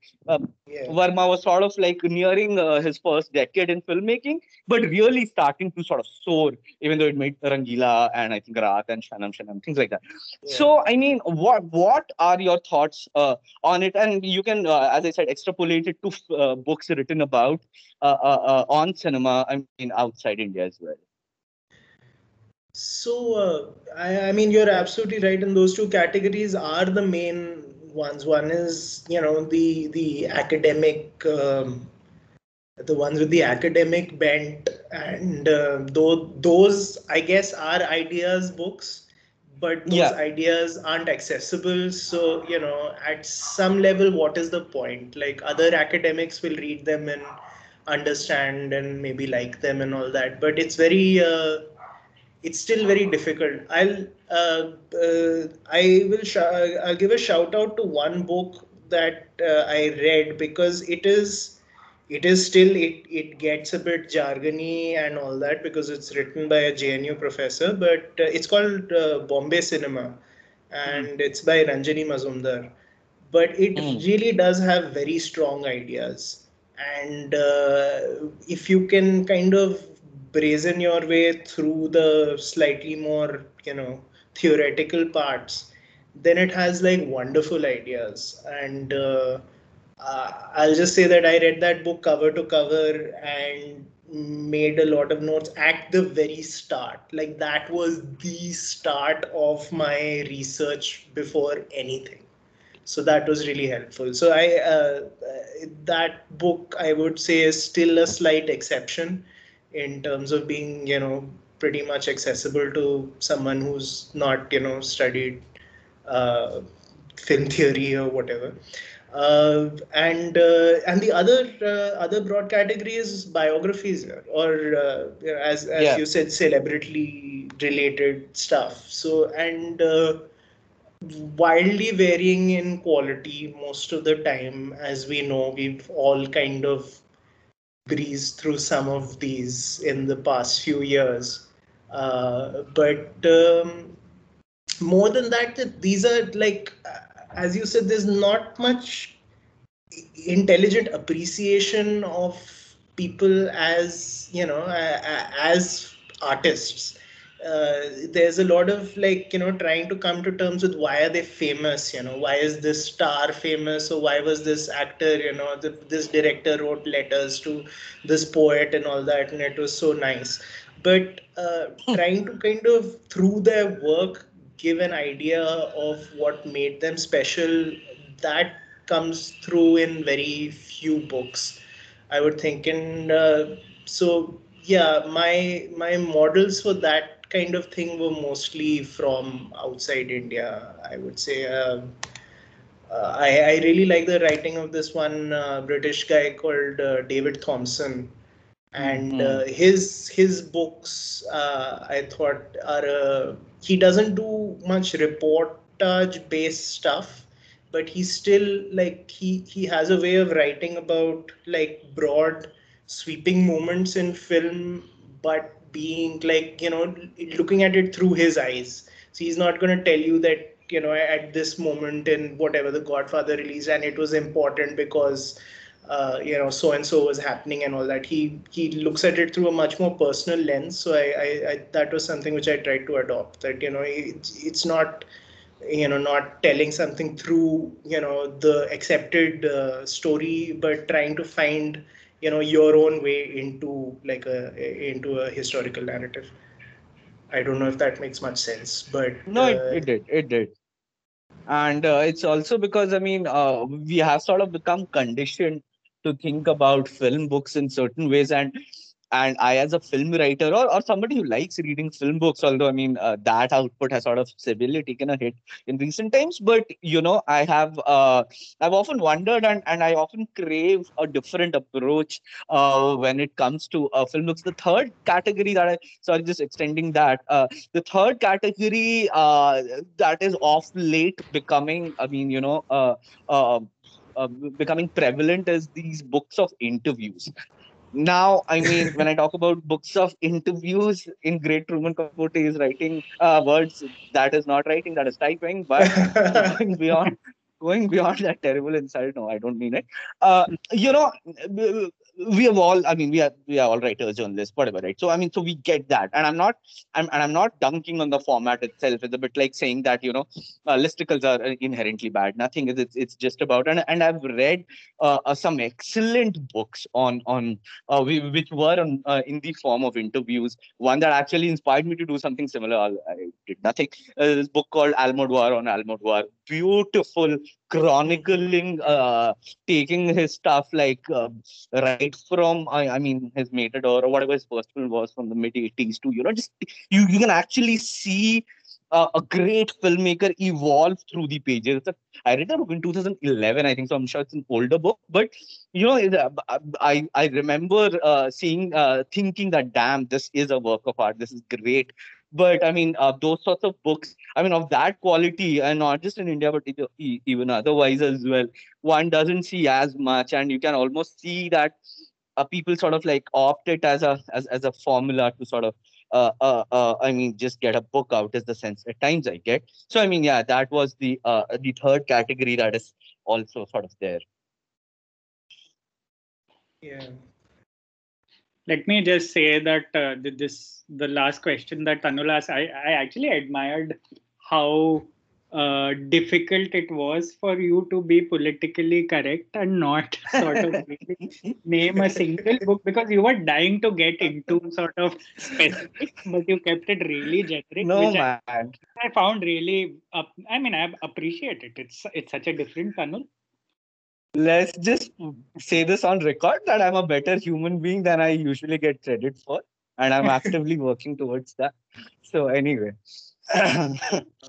Yeah. Varma was sort of like nearing uh, his first decade in filmmaking, but really starting to sort of soar, even though it made Rangeela and I think Raat and Kshana Kshanam, things like that. Yeah. So, I mean, what what are your thoughts uh, on it? And you can, uh, as I said, extrapolate it to uh, books written about uh, uh, uh, on cinema, I mean, outside India as well. So, uh, I, I mean, you're absolutely right. And those two categories are the main ones. One is, you know, the the academic, um, the ones with the academic bent, and uh, though those, I guess, are ideas books, but those Yeah. ideas aren't accessible. So, you know, at some level, what is the point? Like other academics will read them and understand and maybe like them and all that, but it's very uh, it's still very difficult. I'll uh, uh, I will sh- I'll give a shout out to one book that uh, I read because it is it is still it it gets a bit jargony and all that because it's written by a JNU professor, but uh, it's called uh, Bombay Cinema, and it's by Ranjani Mazumdar. But it Mm. really does have very strong ideas, and uh, if you can kind of brazen your way through the slightly more you know theoretical parts then it has like wonderful ideas and uh, i'll just say that i read that book cover to cover and made a lot of notes at the very start. Like that was the start of my research before anything. So that was really helpful. So i uh, uh, that book i would say is still a slight exception in terms of being you know pretty much accessible to someone who's not you know studied uh, film theory or whatever uh, and uh, and the other uh, other broad category is biographies or uh, as as Yeah. you said celebrity related stuff. So and uh, wildly varying in quality most of the time as we know we've all kind of breezed through some of these in the past few years. Uh, but um, more than that these are like uh, as you said there's not much intelligent appreciation of people as you know as artists. Uh, there's a lot of like you know trying to come to terms with why are they famous you know why is this star famous or why was this actor you know the, this director wrote letters to this poet and all that and it was so nice. But uh, trying to kind of through their work give an idea of what made them special that comes through in very few books i would think. And uh, so yeah my my models for that kind of thing were mostly from outside india i would say. Um uh, I, I really like the writing of this one uh, British guy called uh, David Thomson, and Mhm. his his books I thought are he doesn't do much reportage based stuff, but he's still like he he has a way of writing about like broad sweeping moments in film, but being like you know looking at it through his eyes. So he's not going to tell you that you know at this moment in whatever the godfather release and it was important because uh, you know so and so was happening and all that. He he looks at it through a much more personal lens. So I, I, I that was something which i tried to adopt that you know it's, it's not you know not telling something through you know the accepted uh, story but trying to find you know your own way into like a into a historical narrative. I don't know if that makes much sense, but no, uh, it, it did, it did, and uh, it's also because I mean uh, we have sort of become conditioned to think about film books in certain ways, and and I, as a film writer or, or somebody who likes reading film books, although I mean uh, that output has sort of severely taken a hit in recent times, but you know I have uh, I've often wondered and, and I often crave a different approach uh, when it comes to uh, film books. The third category that I sorry just extending that uh, the third category uh, that is of late becoming I mean you know. Uh, becoming prevalent is these books of interviews. Now i mean when i talk about books of interviews in great truman capote is writing uh, words that is not writing that is typing but going beyond going beyond that terrible insult no i don't mean it. Uh, you know we have all i mean we are we are all writers journalists whatever right? So i mean so we get that. And i'm not i'm and i'm not dunking on the format itself. It's a bit like saying that you know uh, listicles are inherently bad. Nothing is it's, it's just about and, and i've read uh, uh, some excellent books on on uh, we, which were on, uh, in the form of interviews. One that actually inspired me to do something similar. I, did nothing. Uh, this book called almodovar on almodovar beautiful chronicling uh, taking his stuff like uh, right from I, I mean his matador or whatever his first film was from the mid 80s to you know just you you can actually see uh, a great filmmaker evolve through the pages. I read that book in 2011, I think, so I'm sure it's an older book. But you know, uh, I I remember uh, seeing, uh, thinking that damn, this is a work of art. This is great but i mean uh, those sorts of books i mean of that quality and not just in india but even otherwise as well one doesn't see as much and you can almost see that uh, people sort of like opt it as a as, as a formula to sort of uh, uh, uh, I mean, just get a book out is the sense at times I get. So I mean, yeah, that was the uh, the third category that is also sort of there. Yeah let me just say that uh, this the last question that Tanul asked, I, I actually admired how uh, difficult it was for you to be politically correct and not sort of name a single book because you were dying to get into sort of specific, but you kept it really generic. No man, I, I, found really. Uh, I mean, I appreciate it. It's it's such a different Tanul let's just say this on record that I'm a better human being than I usually get credit for, and I'm actively working towards that. So anyway,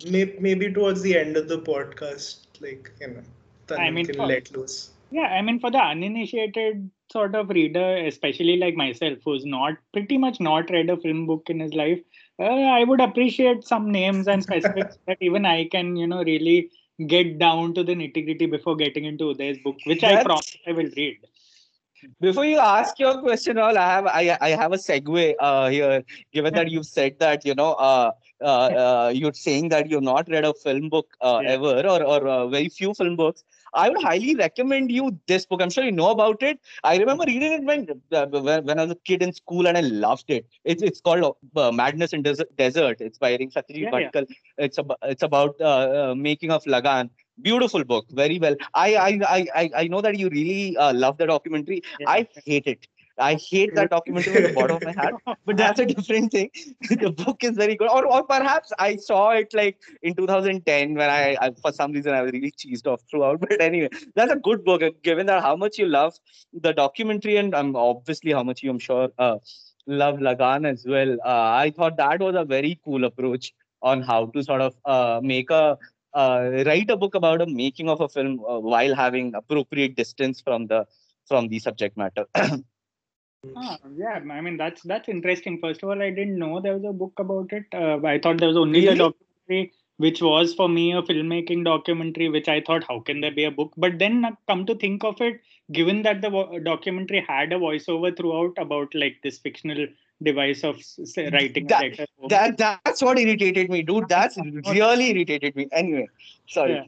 maybe, maybe towards the end of the podcast, like you know, I mean, can for, let loose. Yeah, I mean, for the uninitiated sort of reader, especially like myself, who's not pretty much not read a film book in his life, uh, I would appreciate some names and specifics that even I can, you know, really get down to the nitty gritty before getting into Uday's book, which That's... I promise I will read. Before you ask your question, all I have I, I have a segue uh, here. Given that you've said that you know uh, uh, uh, you're saying that you've not read a film book uh, yeah. ever or or uh, very few film books. I would highly recommend you this book. I'm sure you know about it. I remember reading it when uh, when, when I was a kid in school and I loved it. It's it's called uh, Madness in Desert. Desert. It's by Ring Satyajit yeah. Yeah. It's about it's about uh, uh, making of Lagan. Beautiful book, very well. I I I I know that you really uh, love the documentary. Yeah. I hate it. I hate that documentary from the bottom of my heart, but that's a different thing. the book is very good, or or perhaps I saw it like in 2010 when I, I, for some reason I was really cheesed off throughout. But anyway, that's a good book. Given that how much you love the documentary and um, obviously how much you, I'm sure, uh, love Lagan as well. Uh, I thought that was a very cool approach on how to sort of uh, make a uh, write a book about a making of a film uh, while having appropriate distance from the from the subject matter. Ah, yeah, I mean that's that's interesting. First of all, I didn't know there was a book about it. Uh, I thought there was only Really? a documentary, which was for me a filmmaking documentary. Which I thought, how can there be a book? But then, uh, come to think of it, given that the vo- documentary had a voiceover throughout about like this fictional device of s- s- writing That- letter. that that's what irritated me, dude. That's really irritated me. Anyway, sorry. Yeah.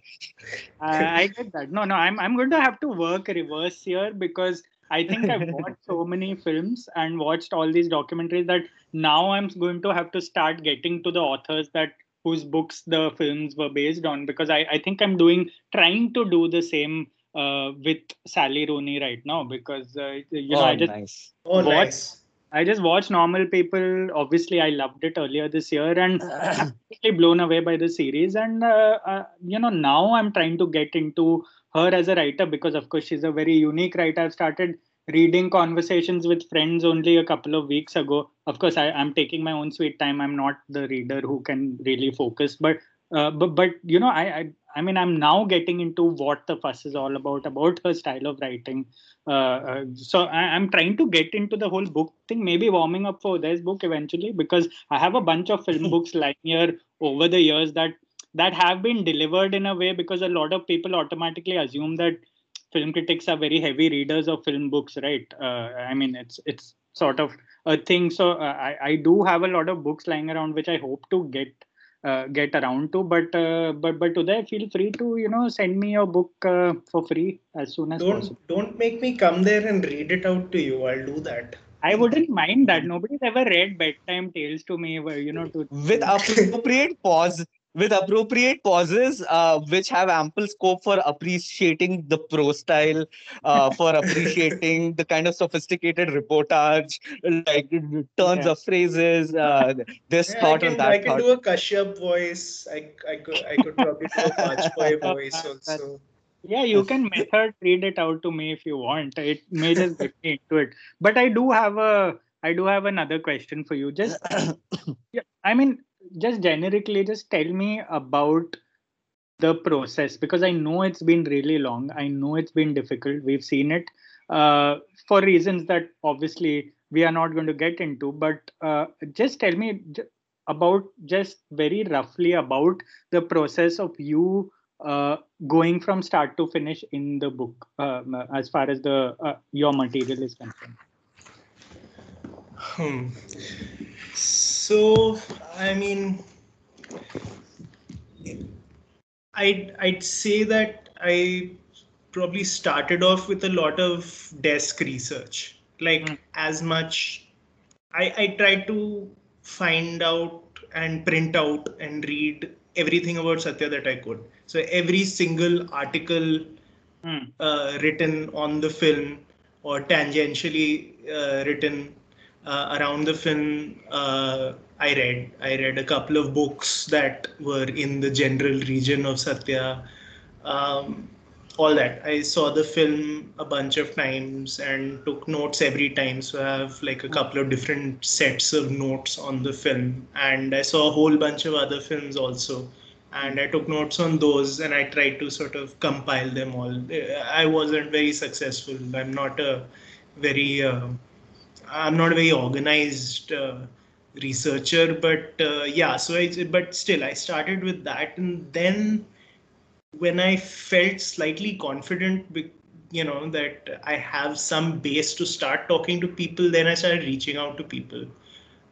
Uh, I get that. No, no, I'm I'm going to have to work reverse here because I think I've watched so many films and watched all these documentaries that now I'm going to have to start getting to the authors that whose books the films were based on because I, I think I'm doing trying to do the same uh, with Sally Rooney right now because uh, you know oh, I just nice. Oh, What? nice. I just watched Normal People. Obviously, I loved it earlier this year and absolutely blown away by the series. And uh, uh, you know, now I'm trying to get into her as a writer because, of course, she's a very unique writer. I've started reading conversations with friends only a couple of weeks ago. Of course, I, I'm taking my own sweet time. I'm not the reader who can really focus, but uh, but but you know, I, I I mean, I'm now getting into what the fuss is all about about her style of writing. Uh, so I, I'm trying to get into the whole book thing. Maybe warming up for this book eventually because I have a bunch of film books lying here over the years that that have been delivered in a way because a lot of people automatically assume that film critics are very heavy readers of film books, right? Uh, I mean, it's it's sort of a thing. So uh, I I do have a lot of books lying around which I hope to get uh, get around to. But uh, but but today, feel free to you know send me your book uh, for free as soon as. Don't don't make me come there and read it out to you. I'll do that. I wouldn't mind that. Nobody's ever read bedtime tales to me. where, You know, to With appropriate pause, with appropriate pauses, uh, which have ample scope for appreciating the pro style, uh, for appreciating the kind of sophisticated reportage, like turns Yeah. of phrases, uh, this Yeah, I thought can, and that I can thought. do a Kashyap voice. I, I could I could probably do a Bajpayee voice also. Yeah, you can method read it out to me if you want. It may just get me into it. But I do have a I do have another question for you. Just yeah, I mean, just generically, just tell me about the process because I know it's been really long. I know it's been difficult. We've seen it uh, for reasons that obviously we are not going to get into. But uh, just tell me about just very roughly about the process of you uh, going from start to finish in the book um, as far as the uh, your material is concerned. Hmm. So I mean, I'd I'd say that I probably started off with a lot of desk research. Like Mm. as much, I I tried to find out and print out and read everything about Satya that I could. So every single article Hmm. uh, written on the film or tangentially uh, written uh, around the film uh, i read. I read a couple of books that were in the general region of satya. Um, all that. I saw the film a bunch of times and took notes every time. So i have like a couple of different sets of notes on the film. And i saw a whole bunch of other films also. And I took notes on those and I tried to sort of compile them all. I wasn't very successful. I'm not a very, uh, I'm not a very organized uh, researcher, but uh, yeah. So I, but still, I started with that, and then when I felt slightly confident, you know, that I have some base to start talking to people, then I started reaching out to people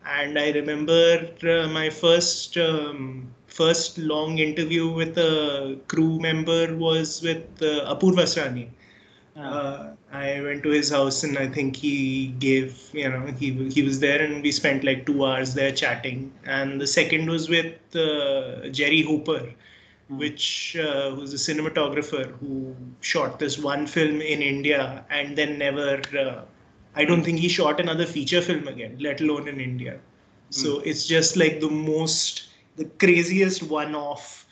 and I remember uh, my first um, first long interview with a crew member was with uh, Apurva Asrani. Uh, I went to his house and I think he gave, you know, he he was there and we spent like two hours there chatting. And the second was with uh, Jerry Hooper, which uh, was a cinematographer who shot this one film in India and then never. Uh, I don't think he shot another feature film again, let alone in India. So it's just like the most, the craziest one-off.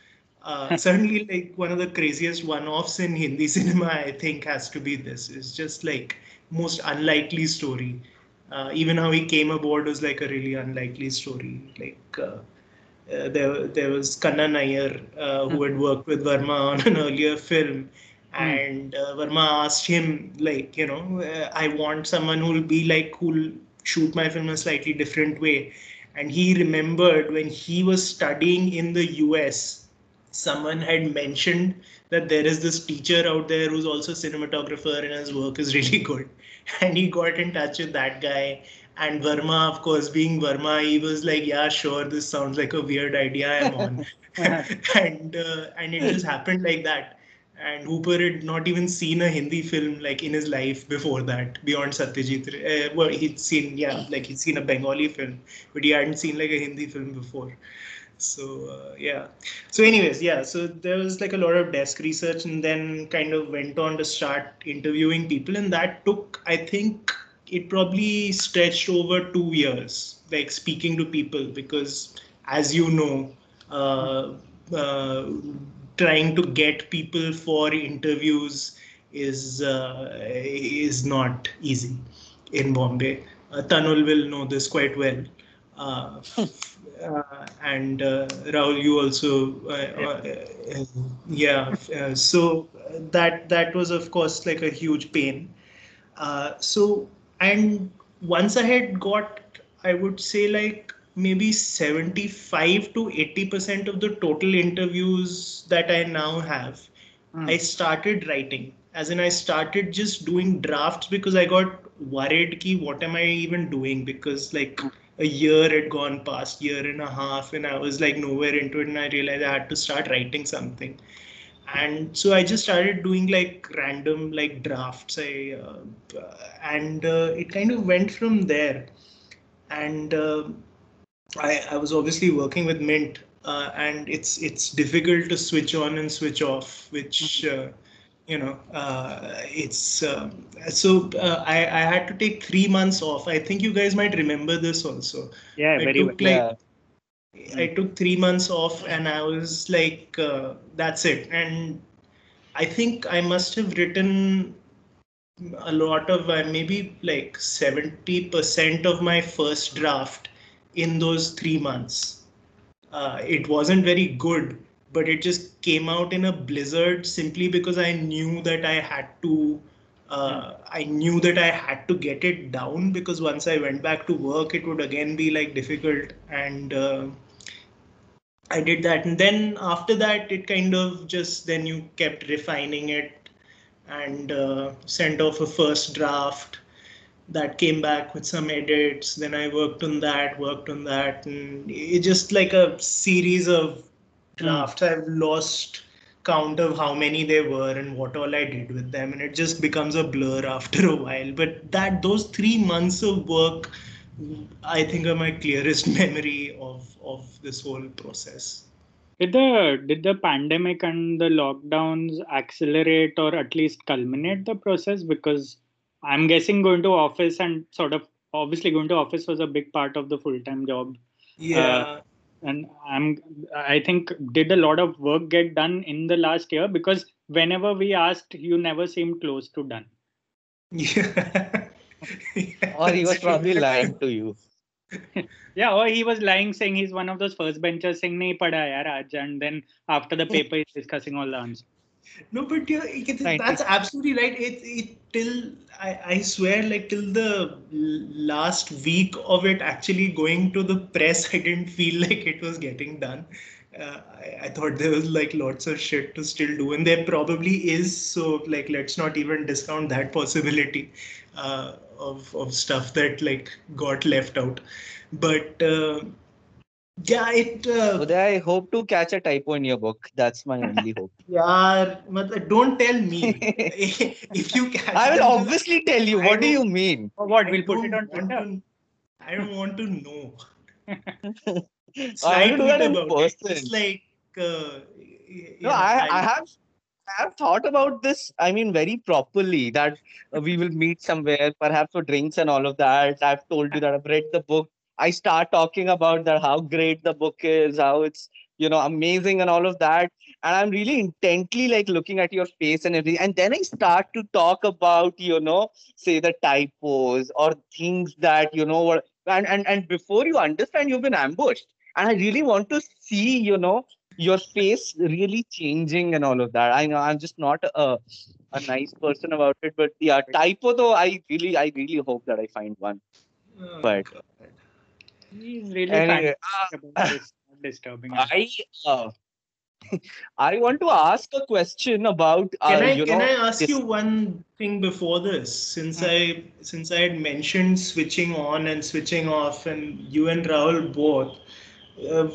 Uh, certainly, like one of the craziest one-offs in Hindi cinema, I think, has to be this. It's just like most unlikely story. Uh, even how he came aboard was like a really unlikely story. Like, uh, uh, there there was Kanna Nair uh, who had worked with Varma on an earlier film, and uh, Varma asked him like you know uh, I want someone who'll be like who'll shoot my film a slightly different way, and he remembered when he was studying in the U.S. Someone had mentioned that there is this teacher out there who's also a cinematographer and his work is really good, and he got in touch with that guy and Varma, of course, being Varma, he was like, "Yeah, sure, this sounds like a weird idea I'm on," and uh, and it just happened like that. And Hooper had not even seen a Hindi film like in his life before that, beyond Satyajit. Uh, well, he'd seen yeah, like he'd seen a Bengali film, but he hadn't seen like a Hindi film before. So uh, yeah. So anyways, yeah. So there was like a lot of desk research, and then kind of went on to start interviewing people, and that took, I think, it probably stretched over two years, like speaking to people, because as you know, uh, uh, trying to get people for interviews is uh, is not easy in Bombay. Uh, Tanul will know this quite well. Uh, uh, and uh, Rahul, you also, yeah. yeah so that that was of course like a huge pain. so and once I had got, I would say like maybe 75 to 80% of the total interviews that I now have, mm. I started writing. As in, I started just doing drafts because I got worried ki what am I even doing? Because like a year had gone past, year and a half, and I was like nowhere into it, and I realized I had to start writing something. And so i just started doing like random like drafts. I uh, and uh, it kind of went from there. And uh, I, I was obviously working with mint uh, and it's it's difficult to switch on and switch off which mm-hmm. Uh, you know uh, it's so I, I had to take three months off i think you guys might remember this also yeah I very took, well. like, I took three months off and I was like, uh, that's it. And I think I must have written a lot of uh, maybe like 70% of my first draft in those three months. Uh, it wasn't very good, but it just came out in a blizzard simply because I knew that I had to. Uh, I knew that I had to get it down because once I went back to work, it would again be like difficult and uh, I did that. And then after that, it kind of just then you kept refining it and uh, sent off a first draft that came back with some edits. Then I worked on that, worked on that. And it just like a series of drafts. Mm. I've lost count of how many there were and what all I did with them. And it just becomes a blur after a while. But that those three months of work I think are my clearest memory of of this whole process. Did the did the pandemic and the lockdowns accelerate or at least culminate the process? Because I'm guessing going to office and sort of obviously going to office was a big part of the full time job. Yeah. Uh, and I'm I think did a lot of work get done in the last year because whenever we asked, you never seemed close to done. Yeah. or he was probably lying to you. yeah, or he was lying, saying he's one of those first benchers, saying "nahi pada yaar aaj," and then after the paper, he's discussing all the answers. No, but yeah, that's absolutely right. It, it till I, I swear, like till the last week of it actually going to the press, I didn't feel like it was getting done. Uh, I, I, thought there was like lots of shit to still do, and there probably is. So like, let's not even discount that possibility. Uh, of of stuff that like got left out but uh, yeah it uh, i hope to catch a typo in your book. That's my only hope. Yeah but don't tell me. If you catch i will obviously tell you. What do you mean? What? We'll put it on twitter? i don't want to know. I do that in person. It's like uh, no, I, I have I have thought about this, I mean, very properly that uh, we will meet somewhere, perhaps for drinks and all of that. I've told you that I've read the book. I start talking about that, how great the book is, how it's, you know, amazing and all of that. And I'm really intently like looking at your face and everything. And then I start to talk about, you know, say the typos or things that, you know, what, and, and, and before you understand, you've been ambushed. And I really want to see, you know, your face really changing and all of that. I know I'm just not a a nice person about it, but yeah, typo though, I really, I really hope that I find one. Oh, But-. He's really Anyway, fantastic about this, not disturbing. I uh, I want to ask a question about uh, Can I you can know I ask this- you one thing before this? Since Hmm. I since I had mentioned switching on and switching off, and you and Rahul both, uh,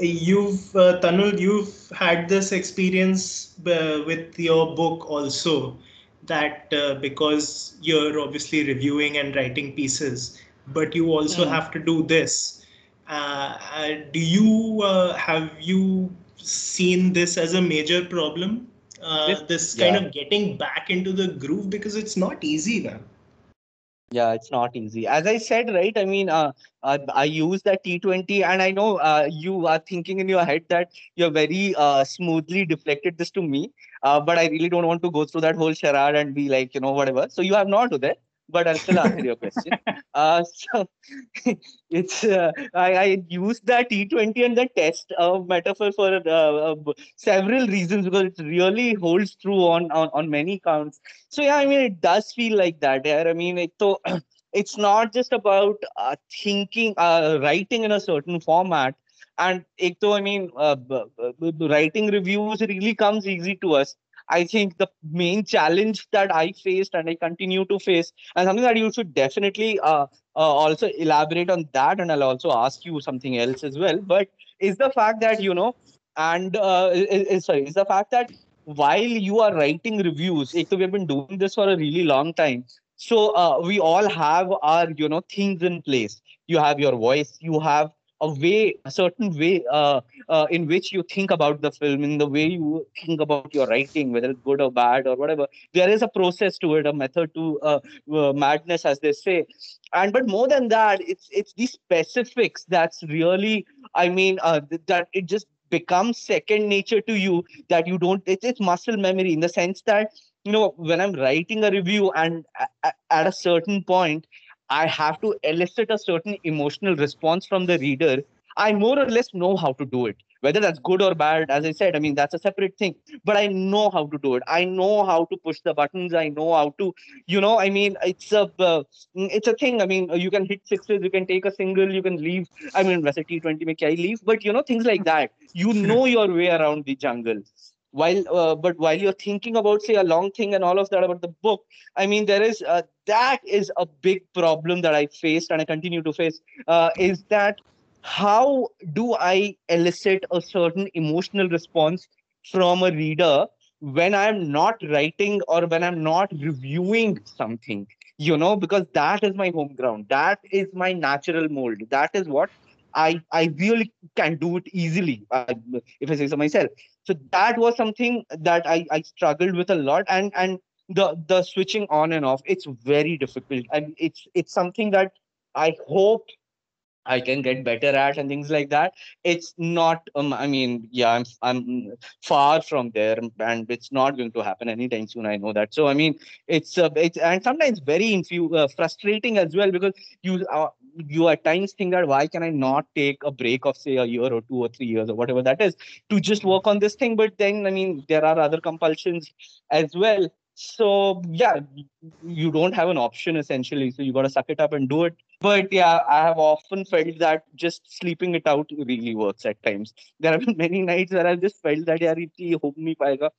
you've uh, Tanul, you've had this experience uh, with your book also. That uh, because you're obviously reviewing and writing pieces, but you also Hmm. have to do this. Uh, uh, do you uh, have you seen this as a major problem? Uh, This- this kind yeah. of getting back into the groove because it's not easy, man. Yeah, it's not easy. As I said, right? I mean, uh, uh, I use that T20, and I know uh, you are thinking in your head that you're very uh, smoothly deflected this to me. Uh, but I really don't want to go through that whole charade and be like, you know, whatever. So you have not do that, but I'll still answer your question. Uh, so it's uh, I, I use that T20 and the test uh, metaphor for uh, uh, several reasons because it really holds true on, on on many counts. So yeah, I mean, it does feel like that. Yeah, I mean, it so it's not just about uh, thinking, uh, writing in a certain format. And ek to, I mean, uh, writing reviews really comes easy to us. I think the main challenge that I faced and I continue to face, and something that you should definitely uh, uh, also elaborate on that, and I'll also ask you something else as well. But is the fact that you know, and uh, is, is- sorry, is the fact that while you are writing reviews, we have been doing this for a really long time. So uh, we all have our you know things in place. You have your voice. You have a way, a certain way uh, uh, in which you think about the film, in the way you think about your writing, whether it's good or bad or whatever. There is a process to it, a method to uh, uh, madness, as they say. And but more than that, it's it's the specifics that's really, I mean, uh, th- that it just becomes second nature to you that you don't. It's it's muscle memory in the sense that you know when I'm writing a review and at a certain point. I have to elicit a certain emotional response from the reader. I more or less know how to do it. Whether that's good or bad, as I said, I mean, that's a separate thing. But I know how to do it. I know how to push the buttons. I know how to, you know, I mean, it's a, uh, it's a thing. I mean, you can hit sixes, you can take a single, you can leave. I mean, वैसे T20 में क्या ही leave, but you know, things like that. You know your way around the jungle. While, uh, but while you're thinking about, say, a long thing and all of that about the book, I mean, there is uh, that is a big problem that I faced and I continue to face. Uh, is that how do I elicit a certain emotional response from a reader when I'm not writing or when I'm not reviewing something? You know, because that is my home ground. That is my natural mold. That is what I I really can do it easily. if I say so myself. So that was something that I I struggled with a lot. And and the the switching on and off it's very difficult. And it's it's something that i hope i can get better at and things like that. It's not um, i mean yeah i'm i'm far from there and it's not going to happen anytime soon i know that. So i mean it's uh, it's and sometimes very infu- uh, frustrating as well because you uh, you at times think that why can i not take a break of say a year or two or three years or whatever that is to just work on this thing? But then i mean there are other compulsions as well. So yeah you don't have an option essentially. So you got to suck it up and do it. But yeah i have often felt that just sleeping it out really works at times. There have been many nights where i've just felt that yaar itni ho nahi payega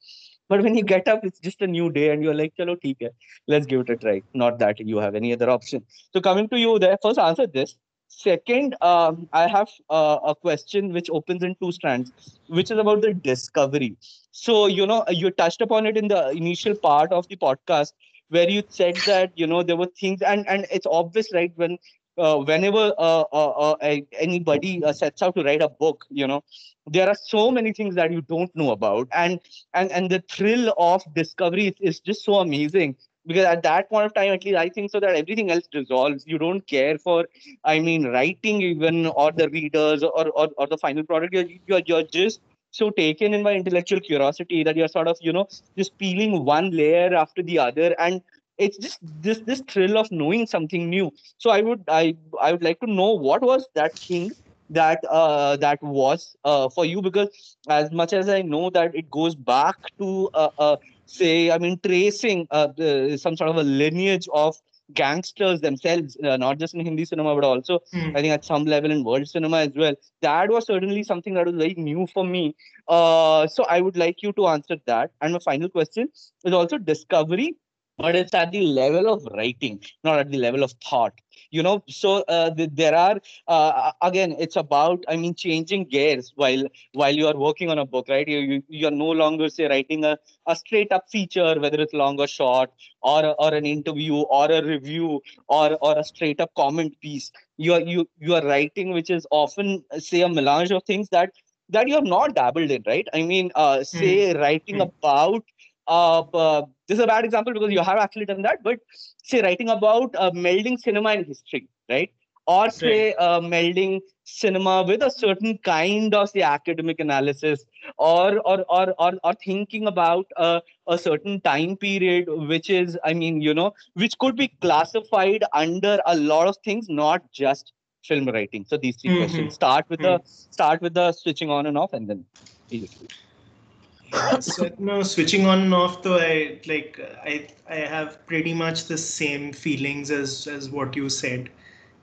but when you get up it's just a new day and you're like chalo theek hai. Let's give it a try. Not that you have any other option. So coming to you there first answer this. Second um, i have uh, a question which opens in two strands which is about the discovery. So you know you touched upon it in the initial part of the podcast where you said that you know there were things and and it's obvious right when uh, whenever uh, uh, uh, anybody uh, sets out to write a book you know there are so many things that you don't know about. And and and the thrill of discovery is, is just so amazing. Because at that point of time at least i think so that everything else dissolves. You don't care for i mean writing even or the readers or or, or the final product. You're, you're, you're just so taken in by intellectual curiosity that you're sort of you know just peeling one layer after the other. And it's just this this thrill of knowing something new. So i would i i would like to know what was that thing that uh, that was uh, for you? Because as much as i know that it goes back to uh, uh, say i mean tracing uh, the, some sort of a lineage of gangsters themselves uh, not just in hindi cinema but also Hmm. i think at some level in world cinema as well. That was certainly something that was very new for me. Uh, so i would like you to answer that. And my final question is also discovery but it's at the level of writing not at the level of thought. You know so uh, th- there are uh, again it's about i mean changing gears while while you are working on a book right? You, you you're no longer say writing a, a straight up feature whether it's long or short or or an interview or a review or or a straight up comment piece. You are you you are writing which is often say a melange of things that that you have not dabbled in right? I mean uh, say writing Mm. about uh, uh, this is a bad example because you have actually done that but say writing about uh, melding cinema and history right? Or say uh, melding cinema with a certain kind of the academic analysis or or or or, or thinking about uh, a certain time period which is i mean you know which could be classified under a lot of things not just film writing. So these 3 Mhm. questions. Start with the start with the switching on and off and then so, no, switching on and off though, I like I I have pretty much the same feelings as as what you said,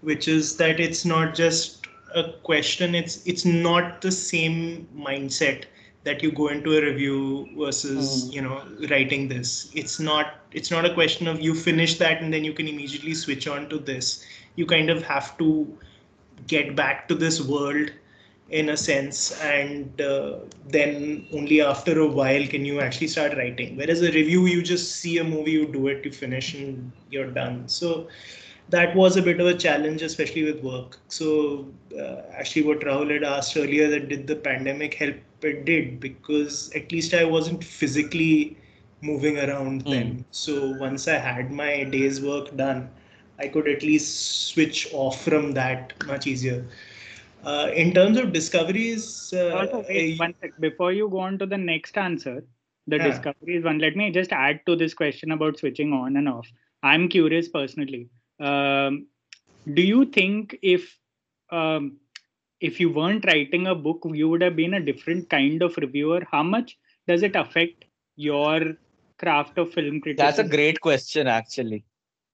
which is that it's not just a question. It's it's not the same mindset that you go into a review versus Mm. you know writing this. It's not it's not a question of you finish that and then you can immediately switch on to this. You kind of have to get back to this world in a sense and uh, then only after a while can you actually start writing. Whereas a review you just see a movie you do it you finish and you're done. So that was a bit of a challenge especially with work. So uh, actually what rahul had asked earlier that did the pandemic help? It did because at least i wasn't physically moving around Mm. then. So once i had my day's work done i could at least switch off from that much easier uh, in terms of discoveries, uh, Also, wait, one sec. Before you go on to the next answer, the Yeah. discoveries one, let me just add to this question about switching on and off. I'm curious personally. Um, do you think if um, if you weren't writing a book, you would have been a different kind of reviewer? How much does it affect your craft of film criticism? that's a great question actually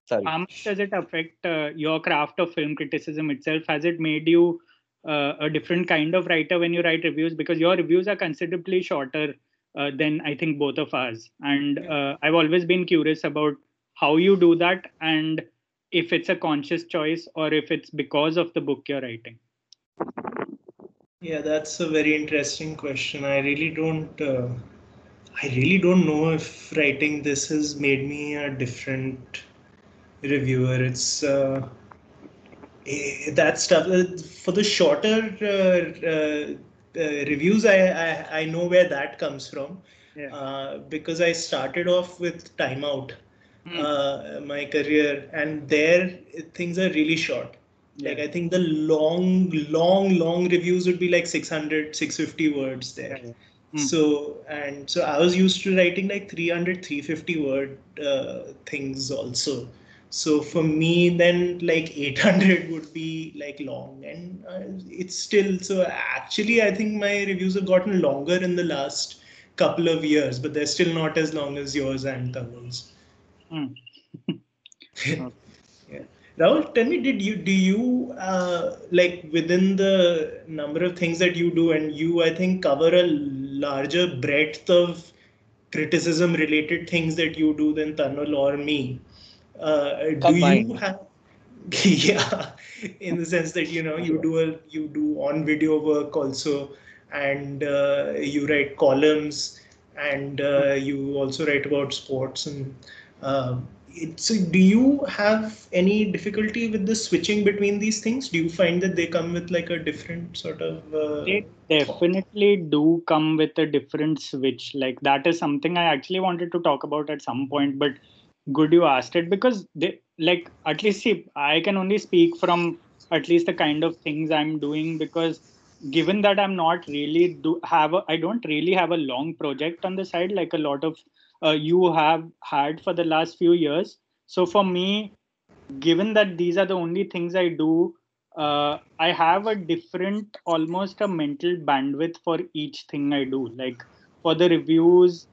sorry how much does it affect uh, your craft of film criticism itself has it made you uh, a different kind of writer when you write reviews because your reviews are considerably shorter uh, than i think both of us. and uh, i've always been curious about how you do that and if it's a conscious choice or if it's because of the book you're writing yeah, that's a very interesting question. I really don't. Uh, I really don't know if writing this has made me a different reviewer. It's uh, that stuff uh, for the shorter uh, uh, uh, reviews. I, I I know where that comes from yeah uh, because I started off with Time Out, Hmm. uh, my career, and there things are really short. Like I think the long, long, long reviews would be like 600, 650 words there. Yeah. Hmm. So and so I was used to writing like 300, 350 word uh, things also. So for me, then like 800 would be like long, and uh, it's still so. Actually, I think my reviews have gotten longer in the last couple of years, but they're still not as long as yours and Tanul's. Hmm. yeah. Rahul, tell me, did you do you uh, like within the number of things that you do, and you I think cover a larger breadth of criticism related things that you do than Tanul or me. Uh, do you have? Yeah, in the sense that you know you do a you do on video work also, and uh, you write columns, and uh, you also write about sports and. Uh, it, so do you have any difficulty with the switching between these things? Do you find that they come with like a different sort of? Uh, they definitely do come with a different switch like that is something i actually wanted to talk about at some point but good you asked it because they like at least see i can only speak from at least the kind of things i'm doing because given that i'm not really do have i don't really have a long project on the side like a lot of uh, you have had for the last few years so for me given that these are the only things i do uh, I have a different, almost a mental bandwidth for each thing I do. Like for the reviews,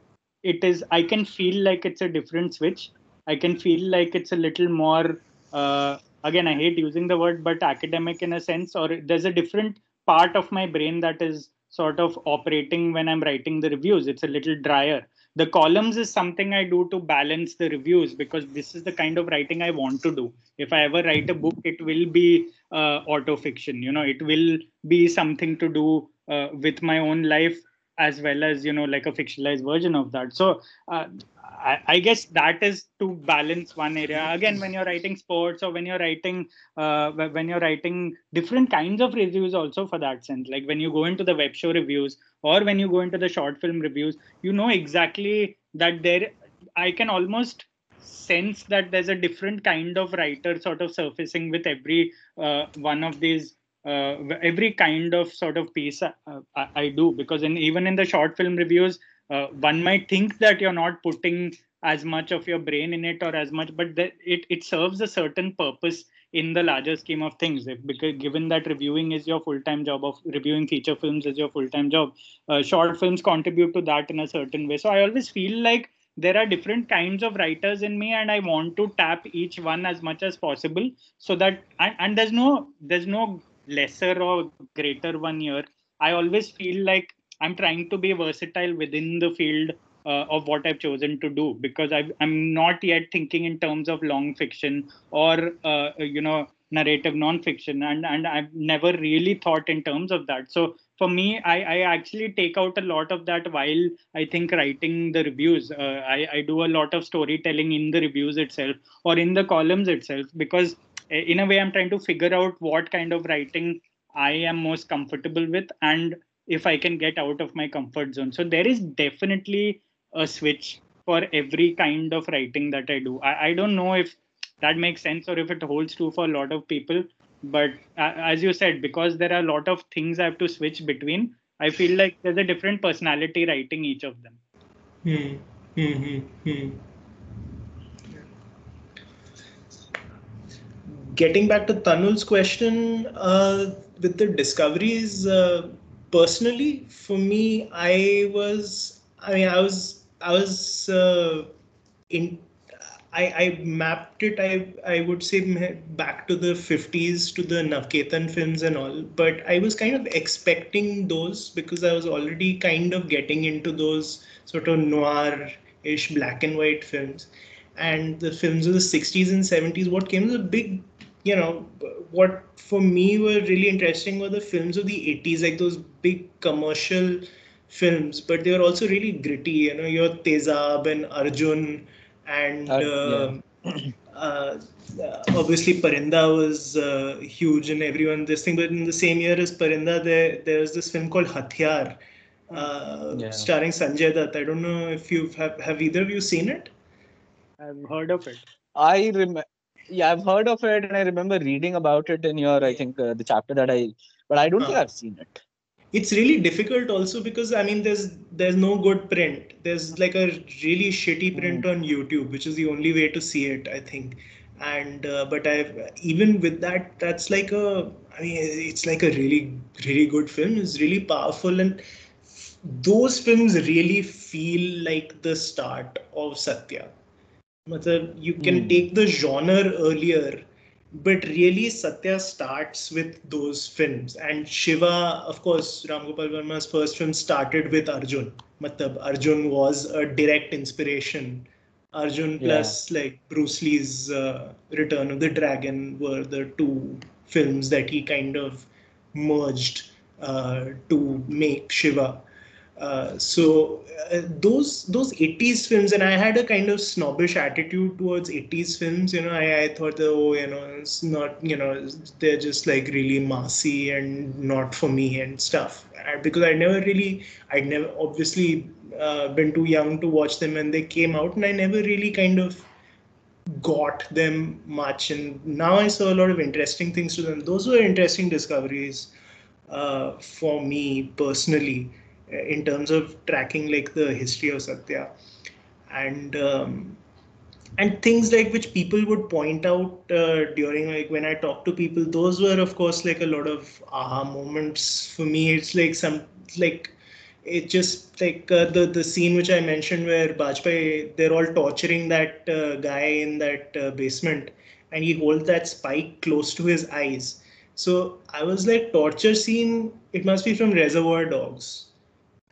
it is I can feel like it's a different switch. I can feel like it's a little more. Uh, again, I hate using the word, but academic in a sense, or there's a different part of my brain that is sort of operating when I'm writing the reviews. It's a little drier the columns is something i do to balance the reviews because this is the kind of writing i want to do if i ever write a book it will be uh, auto fiction you know it will be something to do uh, with my own life as well as you know like a fictionalized version of that so uh, I, I, guess that is to balance one area. Again when you're writing sports or when you're writing uh, when you're writing different kinds of reviews also for that sense. Like when you go into the web show reviews or when you go into the short film reviews you know exactly that there i can almost sense that there's a different kind of writer sort of surfacing with every uh, one of these uh, every kind of sort of piece I, I, do. Because in even in the short film reviews uh, one might think that you're not putting as much of your brain in it or as much but the, it, it serves a certain purpose in the larger scheme of things. If, because given that reviewing is your full-time job of reviewing feature films is your full-time job uh, short films contribute to that in a certain way. So i always feel like there are different kinds of writers in me and i want to tap each one as much as possible so that and, and there's no there's no lesser or greater one here. I always feel like i'm trying to be versatile within the field uh, of what i've chosen to do because i am not yet thinking in terms of long fiction or uh, you know narrative non-fiction and and i've never really thought in terms of that. So for me I, I actually take out a lot of that while i think writing the reviews. Uh, I, I do a lot of storytelling in the reviews itself or in the columns itself because in a way i'm trying to figure out what kind of writing i am most comfortable with and if i can get out of my comfort zone so there is definitely a switch for every kind of writing that i do i, I don't know if that makes sense or if it holds true for a lot of people but uh, as you said because there are a lot of things i have to switch between i feel like there's a different personality writing each of them hmm. Hmm, hmm, hmm. getting back to Tanul's question uh, with the discoveries, uh, personally, for me, I was, I mean, I was, I was uh, in, I, I mapped it, I, I would say back to the 50s to the Navketan films and all, but I was kind of expecting those because I was already kind of getting into those sort of noir-ish black and white films. And the films of the 60s and 70s what came was a big you know what for me were really interesting were the films of the 80s like those big commercial films but they were also really gritty you know your tezab and arjun and uh, yeah. uh, obviously parinda was uh, huge and everyone this thing but in the same year as parinda there there was this film called hathiyar uh, yeah. starring sanjay dutt i don't know if you've have, have either of you seen it i've heard of it i remember yeah, I've heard of it, and I remember reading about it in your, I think, uh, the chapter that I, but I don't think I've seen it. It's really difficult also because I mean, there's there's no good print. There's like a really shitty print mm. on YouTube, which is the only way to see it, I think. And uh, but I've even with that, that's like a, I mean, it's like a really really good film. It's really powerful, and those films really feel like the start of Satya you can mm. take the genre earlier, but really Satya starts with those films. And Shiva, of course, Ram Gopal Varma's first film started with Arjun. Matlab, Arjun was a direct inspiration. Arjun yeah. plus like Bruce Lee's uh, Return of the Dragon were the two films that he kind of merged uh, to make Shiva. Uh, so uh, those those 80s films and i had a kind of snobbish attitude towards 80s films you know i, I thought oh you know it's not you know they're just like really massy and not for me and stuff. Because i never really i'd never obviously uh, been too young to watch them when they came out and i never really kind of got them much. And now i saw a lot of interesting things to them. Those were interesting discoveries uh, for me personally in terms of tracking like the history of Satya. And um, and things like which people would point out uh, during like when I talk to people, those were of course like a lot of aha moments for me. It's like some like it just like uh, the the scene which I mentioned where Bajpayee they're all torturing that uh, guy in that uh, basement, and he holds that spike close to his eyes. So I was like torture scene. It must be from Reservoir Dogs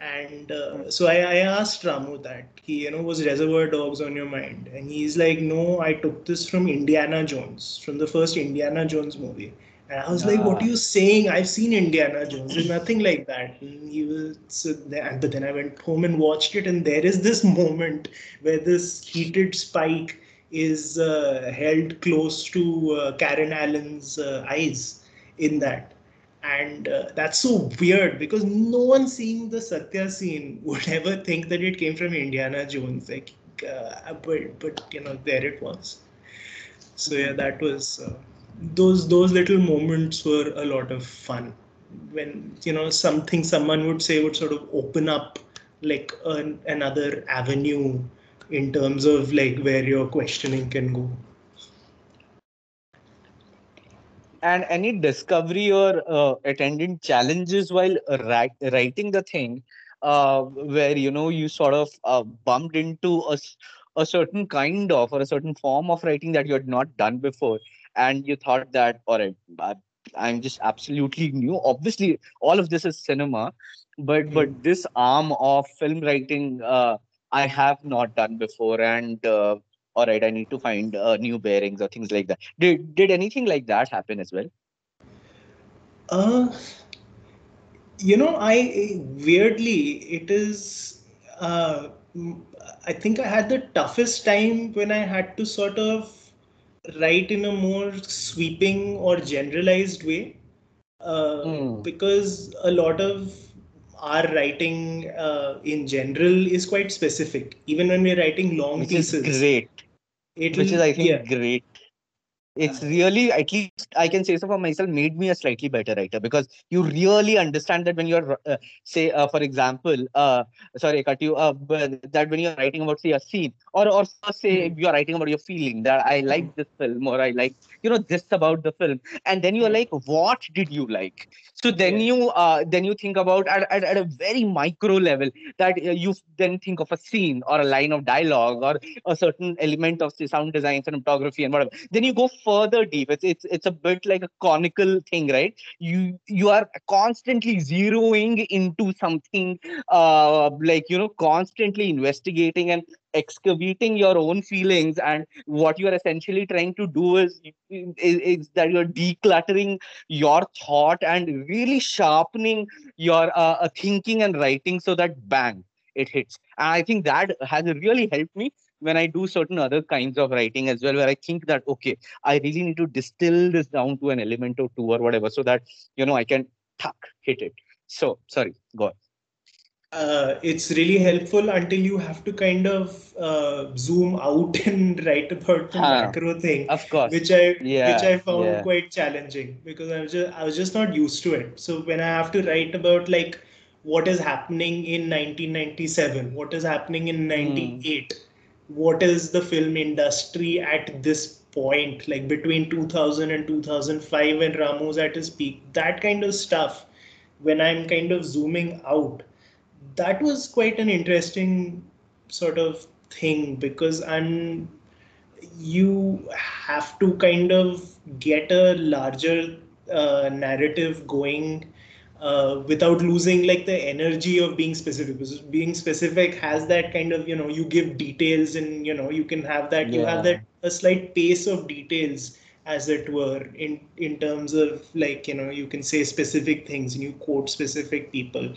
and uh, so I, I asked Ramu that he, you know, was Reservoir Dogs on your mind? And he's like, no, I took this from Indiana Jones, from the first Indiana Jones movie. And I was like, what are you saying? I've seen Indiana Jones. There's nothing like that. And he was, so then, but then I went home and watched it, and there is this moment where this heated spike is uh, held close to uh, Karen Allen's uh, eyes in that and uh, that's so weird because no one seeing the Satya scene would ever think that it came from Indiana Jones. Like, uh, but but you know, there it was. So yeah, that was uh, those those little moments were a lot of fun. When you know something someone would say would sort of open up like an, another avenue in terms of like where your questioning can go. And any discovery or uh, attendant challenges while write, writing the thing uh, where you know you sort of uh, bumped into a, a certain kind of or a certain form of writing that you had not done before and you thought that all right i'm just absolutely new obviously all of this is cinema but mm. but this arm of film writing uh, i have not done before and uh, all right, I need to find uh, new bearings or things like that. Did did anything like that happen as well? Uh, you know, I weirdly it is. Uh, I think I had the toughest time when I had to sort of write in a more sweeping or generalized way, uh, mm. because a lot of our writing uh, in general is quite specific. Even when we're writing long Which pieces, is great. Which is, I think, yeah. great it's really at least i can say so for myself made me a slightly better writer because you really understand that when you're uh, say uh, for example uh, sorry I cut you uh, that when you're writing about say a scene or or say mm. you're writing about your feeling that i like mm. this film or i like you know this about the film and then you're mm. like what did you like so then yeah. you uh, then you think about at, at, at, a very micro level that uh, you then think of a scene or a line of dialogue or a certain element of say, sound design cinematography and whatever then you go further deep. It's it's it's a bit like a conical thing right? You you are constantly zeroing into something uh like you know constantly investigating and excavating your own feelings. And what you are essentially trying to do is, is, is that you're decluttering your thought and really sharpening your uh, uh, thinking and writing so that bang it hits. And i think that has really helped me when I do certain other kinds of writing as well, where I think that, okay, I really need to distill this down to an element or two or whatever, so that, you know, I can tuck, hit it. So, sorry, go on. Uh, it's really helpful until you have to kind of uh, zoom out and write about the huh. macro thing, of course, which I yeah, which I found yeah. quite challenging because I was just I was just not used to it. So when I have to write about like what is happening in 1997, what is happening in 98, mm what is the film industry at this point, like between 2000 and 2005 when Ramu's at his peak, that kind of stuff, when I'm kind of zooming out, that was quite an interesting sort of thing because I'm you have to kind of get a larger uh, narrative going uh, without losing like the energy of being specific because being specific has that kind of you know you give details and you know you can have that yeah. you have that a slight pace of details as it were in in terms of like you know you can say specific things and you quote specific people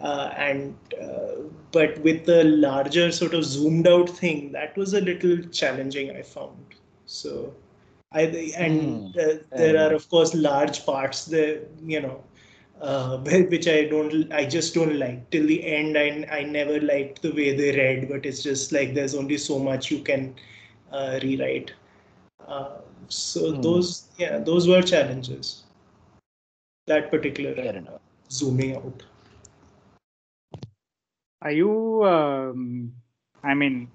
uh, and uh, but with the larger sort of zoomed out thing that was a little challenging i found so i and mm. there are of course large parts the you know uh, which I don't, I just don't like. Till the end, I, I never liked the way they read, but it's just like there's only so much you can uh, rewrite. Uh, so hmm. those, yeah, those were challenges. That particular zooming out. Are you? Um, I mean,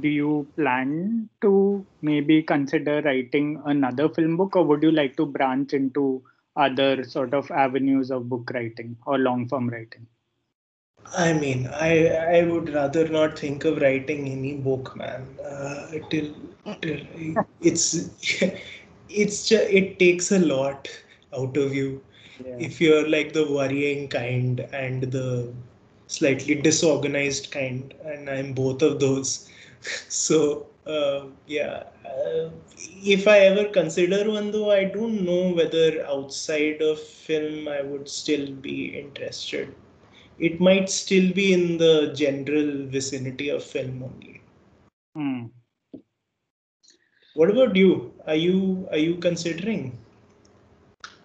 do you plan to maybe consider writing another film book, or would you like to branch into other sort of avenues of book writing or long form writing? I mean, I I would rather not think of writing any book, man. Uh, till, till it's it's just, it takes a lot out of you yeah. if you're like the worrying kind and the slightly disorganized kind, and I'm both of those. so uh, yeah, uh, if I ever consider one, though, I don't know whether outside of film I would still be interested it might still be in the general vicinity of film only. Hmm. What about you? Are you are you considering?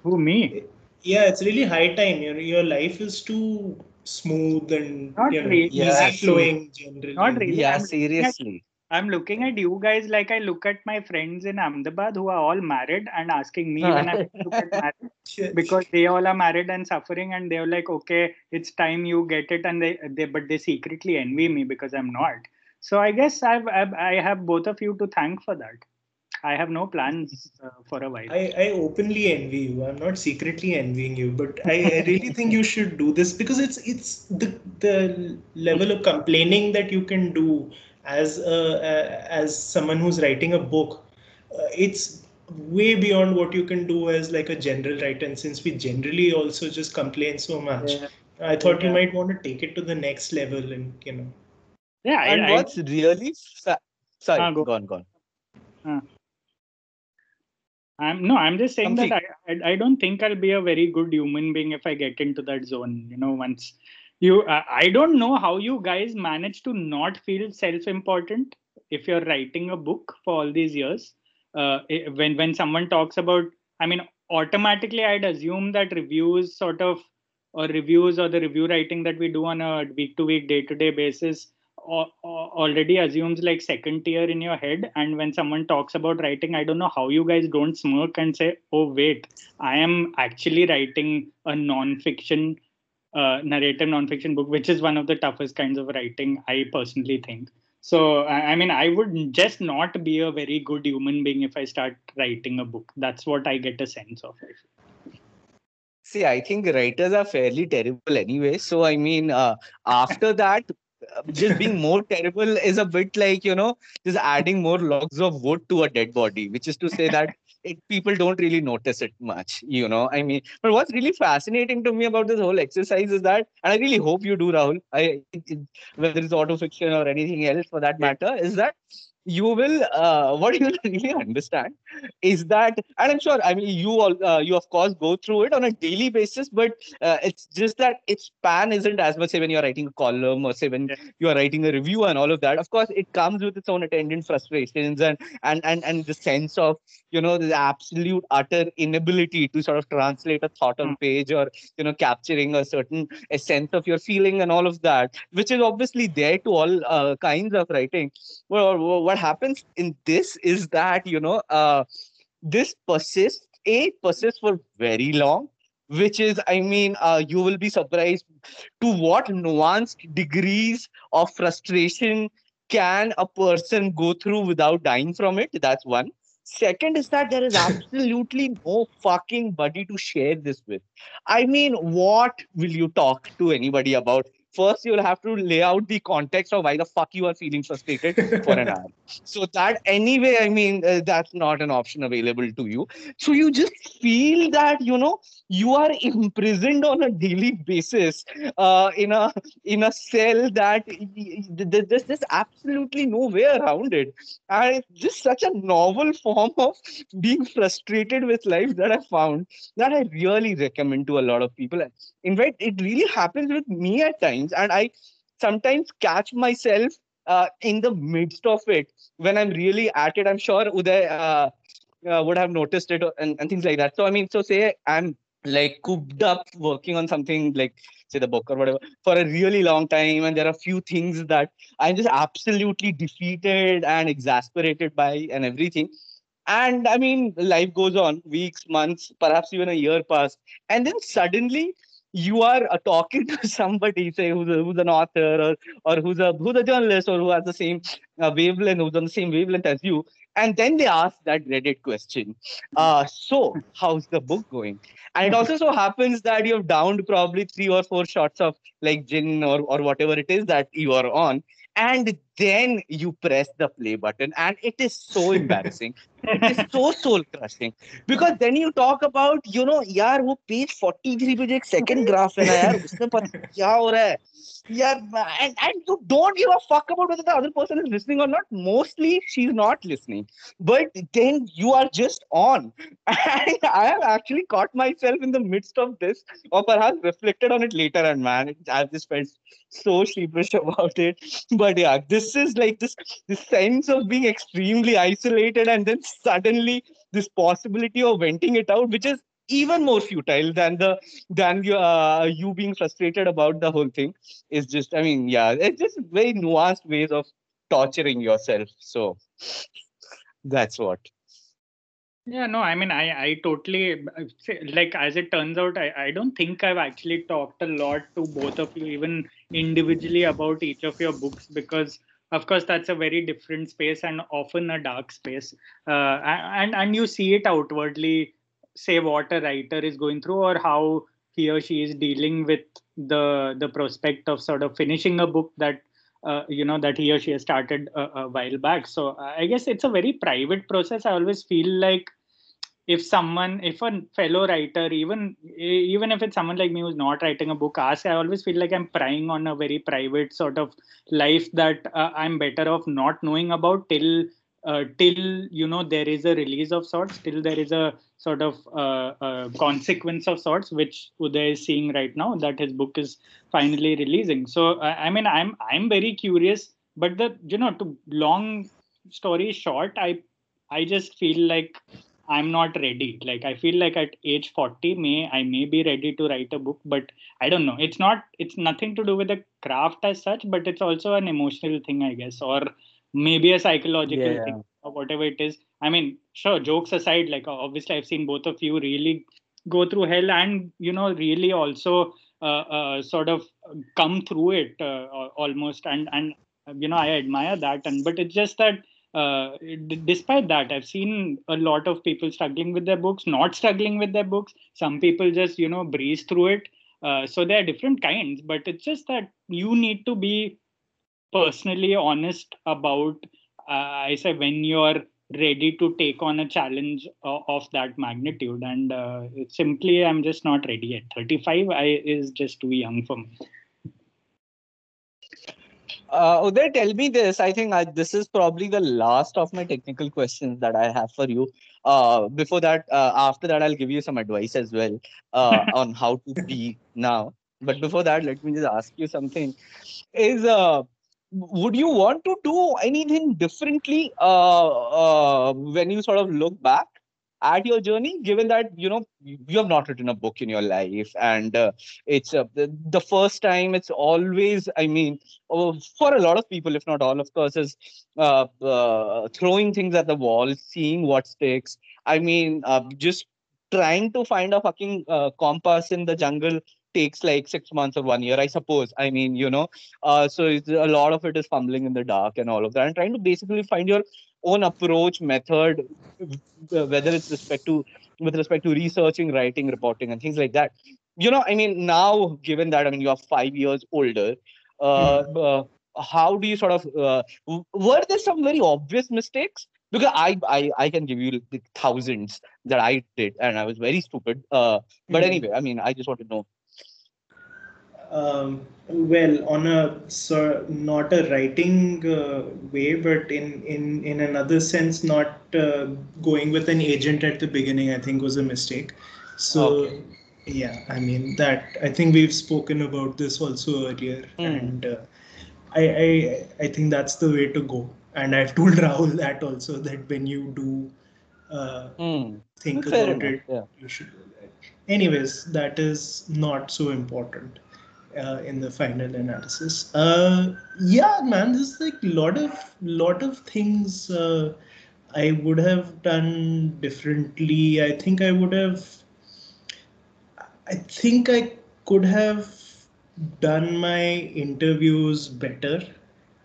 Who me? Yeah, it's really high time. Your your life is too smooth and Not you know, really. easy Yeah, flowing generally. Not really. Yeah, I'm looking at- seriously. I'm looking at you guys like I look at my friends in Ahmedabad who are all married and asking me when I look at married because they all are married and suffering and they're like, okay, it's time you get it, and they, they but they secretly envy me because I'm not. So I guess I've, I've I have both of you to thank for that. I have no plans uh, for a while. I, I openly envy you. I'm not secretly envying you, but I, I really think you should do this because it's it's the the level of complaining that you can do as a, a as someone who's writing a book. Uh, it's way beyond what you can do as like a general writer. And since we generally also just complain so much, Yeah. I thought you might want to take it to the next level and you know. yeah, And I- what's really fa- sorry, Ah, go. go on, go on. I'm no, I'm just saying that I, I I don't think I'll be a very good human being if I get into that zone. You know, once you, uh, I don't know how you guys manage to not feel self-important if you're writing a book for all these years. Uh, when when someone talks about, I mean, automatically I'd assume that reviews sort of or reviews or the review writing that we do on a week-to-week, day-to-day basis al- al- already assumes like second tier in your head and when someone talks about writing i don't know how you guys don't smirk and say oh wait i am actually writing a non-fiction uh, narrative non-fiction book which is one of the toughest kinds of writing i personally think. So I, mean i would just not be a very good human being if i start writing a book. That's what i get a sense of See, I think writers are fairly terrible anyway. So, I mean, uh, after that, uh, just being more terrible is a bit like, you know, just adding more logs of wood to a dead body, which is to say that it, people don't really notice it much, you know. I mean, but what's really fascinating to me about this whole exercise is that, and I really hope you do, Rahul, I, whether it's autofiction or anything else for that matter, is that you will, uh, what you will really understand is that and i'm sure i mean you all uh, you of course go through it on a daily basis but uh, it's just that its span isn't as much say when you're writing a column or say when Yeah. you're writing a review and all of that of course it comes with its own attendant frustrations and and and, and the sense of you know the absolute utter inability to sort of translate a thought on Mm. page or you know capturing a certain a sense of your feeling and all of that which is obviously there to all uh, kinds of writing well wha- what happens in this is that you know uh, this persists a persists for very long which is i mean uh, you will be surprised to what nuanced degrees of frustration can a person go through without dying from it. That's one. Second is that there is absolutely no fucking buddy to share this with. I mean what will you talk to anybody about first you'll have to lay out the context of why the fuck you are feeling frustrated for an hour. So that anyway i mean uh, that's not an option available to you. So you just feel that you know you are imprisoned on a daily basis uh, in a in a cell that y- y- th- there's just absolutely no way around it. And it's just such a novel form of being frustrated with life that i found that i really recommend to a lot of people. In fact it really happens with me at times and i sometimes catch myself uh, in the midst of it. When i'm really at it i'm sure uday uh, uh, would have noticed it and, and things like that. So i mean so say i'm like cooped up working on something like say the book or whatever for a really long time and there are few things that i'm just absolutely defeated and exasperated by and everything. And i mean life goes on. Weeks months perhaps even a year pass. And then suddenly you are uh, talking to somebody, say who's, a, who's an author or or who's a who's a journalist or who has the same uh, wavelength, who's on the same wavelength as you, and then they ask that dreaded question. Uh, so how's the book going? And it also so happens that you've downed probably three or four shots of like gin or or whatever it is that you are on, and then you press the play button and it is so embarrassing it is so soul crushing because then you talk about you know यार वो page 43 पे जो एक second graph है ना यार उसमें पता क्या हो रहा है yeah and, and you don't give a fuck about whether the other person is listening or not mostly she's not listening but then you are just on and i have actually caught myself in the midst of this or perhaps reflected on it later and man i've just felt so sheepish about it but yeah this is like this this sense of being extremely isolated and then suddenly this possibility of venting it out which is even more futile than the than you uh, you being frustrated about the whole thing is just i mean yeah it's just very nuanced ways of torturing yourself. So that's what. Yeah no i mean i i totally like as it turns out i i don't think i've actually talked a lot to both of you even individually about each of your books because of course that's a very different space and often a dark space. Uh, and and you see it outwardly say what a writer is going through or how he or she is dealing with the the prospect of sort of finishing a book that uh, you know that he or she has started a, a, while back. So i guess it's a very private process. I always feel like if someone if a fellow writer even even if it's someone like me who's not writing a book asks i always feel like i'm prying on a very private sort of life that uh, i'm better off not knowing about till uh, till you know there is a release of sorts till there is a sort of uh, consequence of sorts which uday is seeing right now that his book is finally releasing. So i mean i'm i'm very curious but the you know to long story short i i just feel like i'm not ready. Like i feel like at age 40 may i may be ready to write a book but i don't know. It's not it's nothing to do with the craft as such but it's also an emotional thing i guess or maybe a psychological yeah. thing or whatever it is. I mean sure jokes aside like obviously i've seen both of you really go through hell and you know really also uh, uh, sort of come through it uh, almost. And and you know i admire that. And but it's just that uh, despite that i've seen a lot of people struggling with their books not struggling with their books. Some people just you know breeze through it. Uh, so there are different kinds but it's just that you need to be personally honest about uh, i say when you're ready to take on a challenge uh, of that magnitude. And uh, simply i'm just not ready at 35 I, is just too young for me uh, Uday, tell me this. I think I, this is probably the last of my technical questions that I have for you. Uh, before that, uh, after that, I'll give you some advice as well uh, on how to be now. But before that, let me just ask you something. Is uh, would you want to do anything differently uh, uh, when you sort of look back at your journey given that you know you have not written a book in your life and uh, it's uh, the, the, first time it's always i mean oh, for a lot of people if not all of course is uh, uh, throwing things at the wall seeing what sticks i mean just trying to find a fucking compass in the jungle takes like six months or one year, I suppose. I mean, you know, uh, so a lot of it is fumbling in the dark and all of that, and trying to basically find your own approach, method, whether it's respect to with respect to researching, writing, reporting, and things like that. You know, I mean, now given that I mean you are five years older, uh, mm. uh, how do you sort of uh, were there some very obvious mistakes? Because I, I I can give you the thousands that I did, and I was very stupid. Uh, but mm. anyway, I mean, I just want to know um, well, on a so not a writing uh, way, but in in in another sense, not uh, going with an agent at the beginning, I think was a mistake. So. Okay. Yeah, I mean that. I think we've spoken about this also earlier, mm. and uh, I, I I think that's the way to go. And I've told Rahul that also that when you do mm. think Fair about enough. it, yeah. you should do that. Anyways, that is not so important uh, in the final analysis. Uh, yeah, man, there's like lot of lot of things uh, I would have done differently. I think I would have. I think I could have done my interviews better.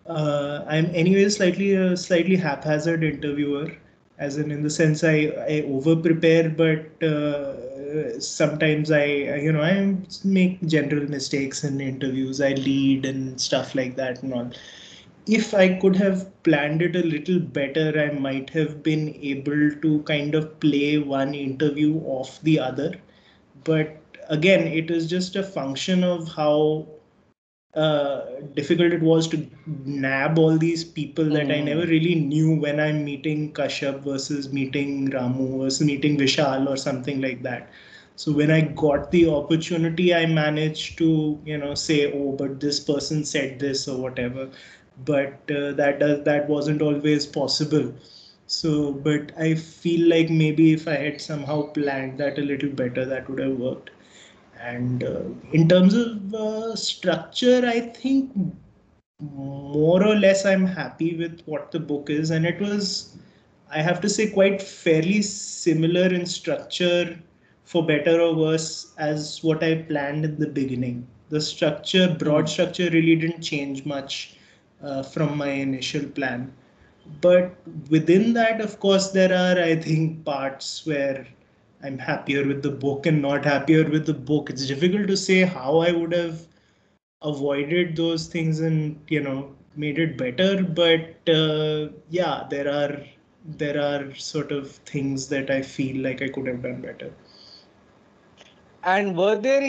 Uh, I'm anyway slightly a slightly haphazard interviewer, as in in the sense I, I over prepare, but uh, sometimes I you know I make general mistakes in interviews. I lead and stuff like that and all. If I could have planned it a little better, I might have been able to kind of play one interview off the other. But again, it is just a function of how uh, difficult it was to nab all these people that mm. I never really knew when I'm meeting Kashyap versus meeting Ramu versus meeting Vishal or something like that. So when I got the opportunity, I managed to you know say, oh, but this person said this or whatever. But uh, that does that wasn't always possible. So, but I feel like maybe if I had somehow planned that a little better, that would have worked. And uh, in terms of uh, structure, I think more or less I'm happy with what the book is. And it was, I have to say, quite fairly similar in structure, for better or worse, as what I planned in the beginning. The structure, broad hmm. structure, really didn't change much uh, from my initial plan. But within that, of course, there are, I think, parts where I'm happier with the book and not happier with the book. It's difficult to say how I would have avoided those things and you know made it better. But uh, yeah, there are there are sort of things that I feel like I could have done better. And were there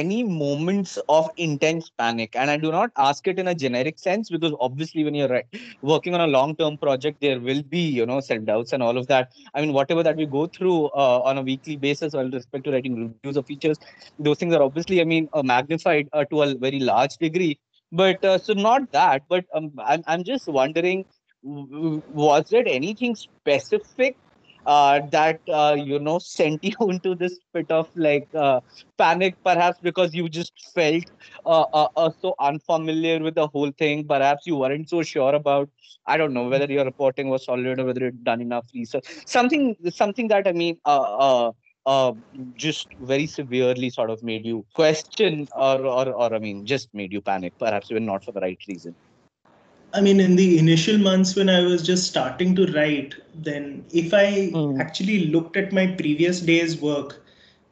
any moments of intense panic. And i do not ask it in a generic sense because obviously when you're working on a long term project there will be you know self doubts and all of that. I mean whatever that we go through uh, on a weekly basis with respect to writing reviews of features those things are obviously i mean uh, magnified uh, to a very large degree. But uh, so not that but um, I'm, I'm just wondering was there anything specific uh, that uh, you know sent you into this bit of like uh, panic perhaps because you just felt uh, uh, uh, so unfamiliar with the whole thing. Perhaps you weren't so sure about i don't know whether your reporting was solid or whether you'd done enough research. Something something that i mean uh, just very severely sort of made you question or, or or i mean just made you panic perhaps even not for the right reason I mean, in the initial months when I was just starting to write, then if I mm. actually looked at my previous day's work,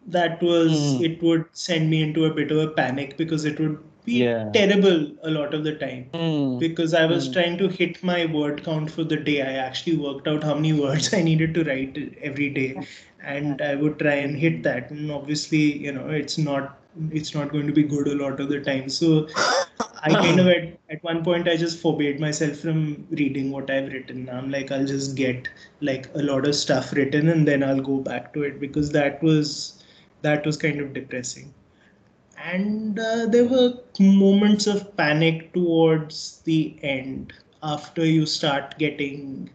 that was mm. it would send me into a bit of a panic because it would be yeah. terrible a lot of the time mm. because I was mm. trying to hit my word count for the day. I actually worked out how many words I needed to write every day, and I would try and hit that. And obviously, you know, it's not it's not going to be good a lot of the time. So I kind of at, at one point I just forbade myself from reading what I've written. I'm like I'll just get like a lot of stuff written and then I'll go back to it because that was that was kind of depressing. And uh, there were moments of panic towards the end after you start getting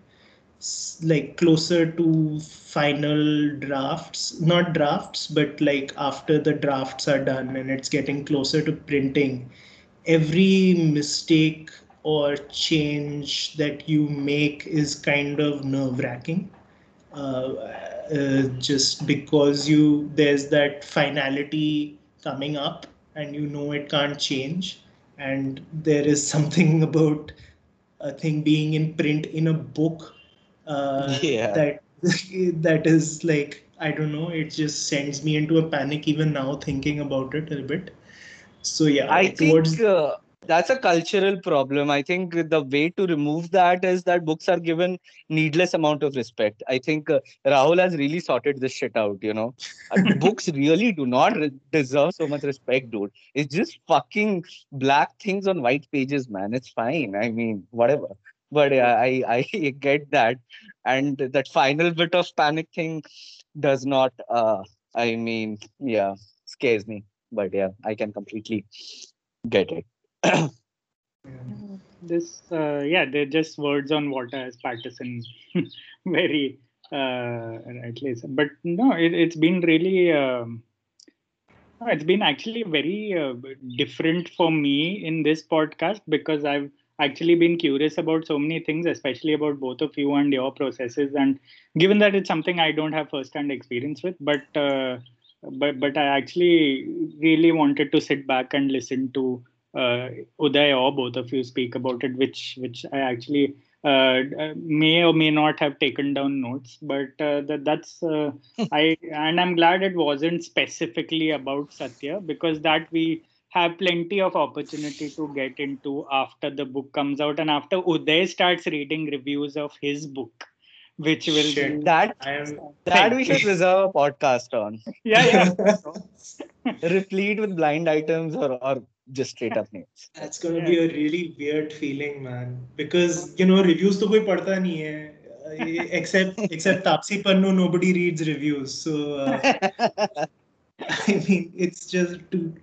like closer to final drafts not drafts but like after the drafts are done and it's getting closer to printing every mistake or change that you make is kind of nerve wracking uh, uh, just because you there's that finality coming up and you know it can't change and there is something about a thing being in print in a book uh, yeah. that that is like I don't know. It just sends me into a panic even now thinking about it a bit. So yeah, I towards... think uh, that's a cultural problem. I think the way to remove that is that books are given needless amount of respect. I think uh, Rahul has really sorted this shit out. You know, uh, books really do not re- deserve so much respect, dude. It's just fucking black things on white pages, man. It's fine. I mean, whatever but yeah, I I get that, and that final bit of panic thing does not. Uh, I mean, yeah, scares me. But yeah, I can completely get it. this uh, yeah, they're just words on water, as Patterson very uh, rightly said. But no, it, it's been really. Um, it's been actually very uh, different for me in this podcast because I've actually been curious about so many things, especially about both of you and your processes. And given that it's something I don't have first-hand experience with, but uh, but but I actually really wanted to sit back and listen to uh, Uday or both of you speak about it, which which I actually uh, may or may not have taken down notes. But uh, that that's uh, I and I'm glad it wasn't specifically about Satya because that we have plenty of opportunity to get into after the book comes out and after Uday starts reading reviews of his book which will Shit. be That am that we should reserve a podcast on, yeah yeah replete with blind items or or just straight up names. That's gonna be a really weird feeling, man. Because you know, reviews to koi padta nahi hai. Uh, except except Taapsee Pannu, nobody reads reviews. So uh, I mean, it's just to.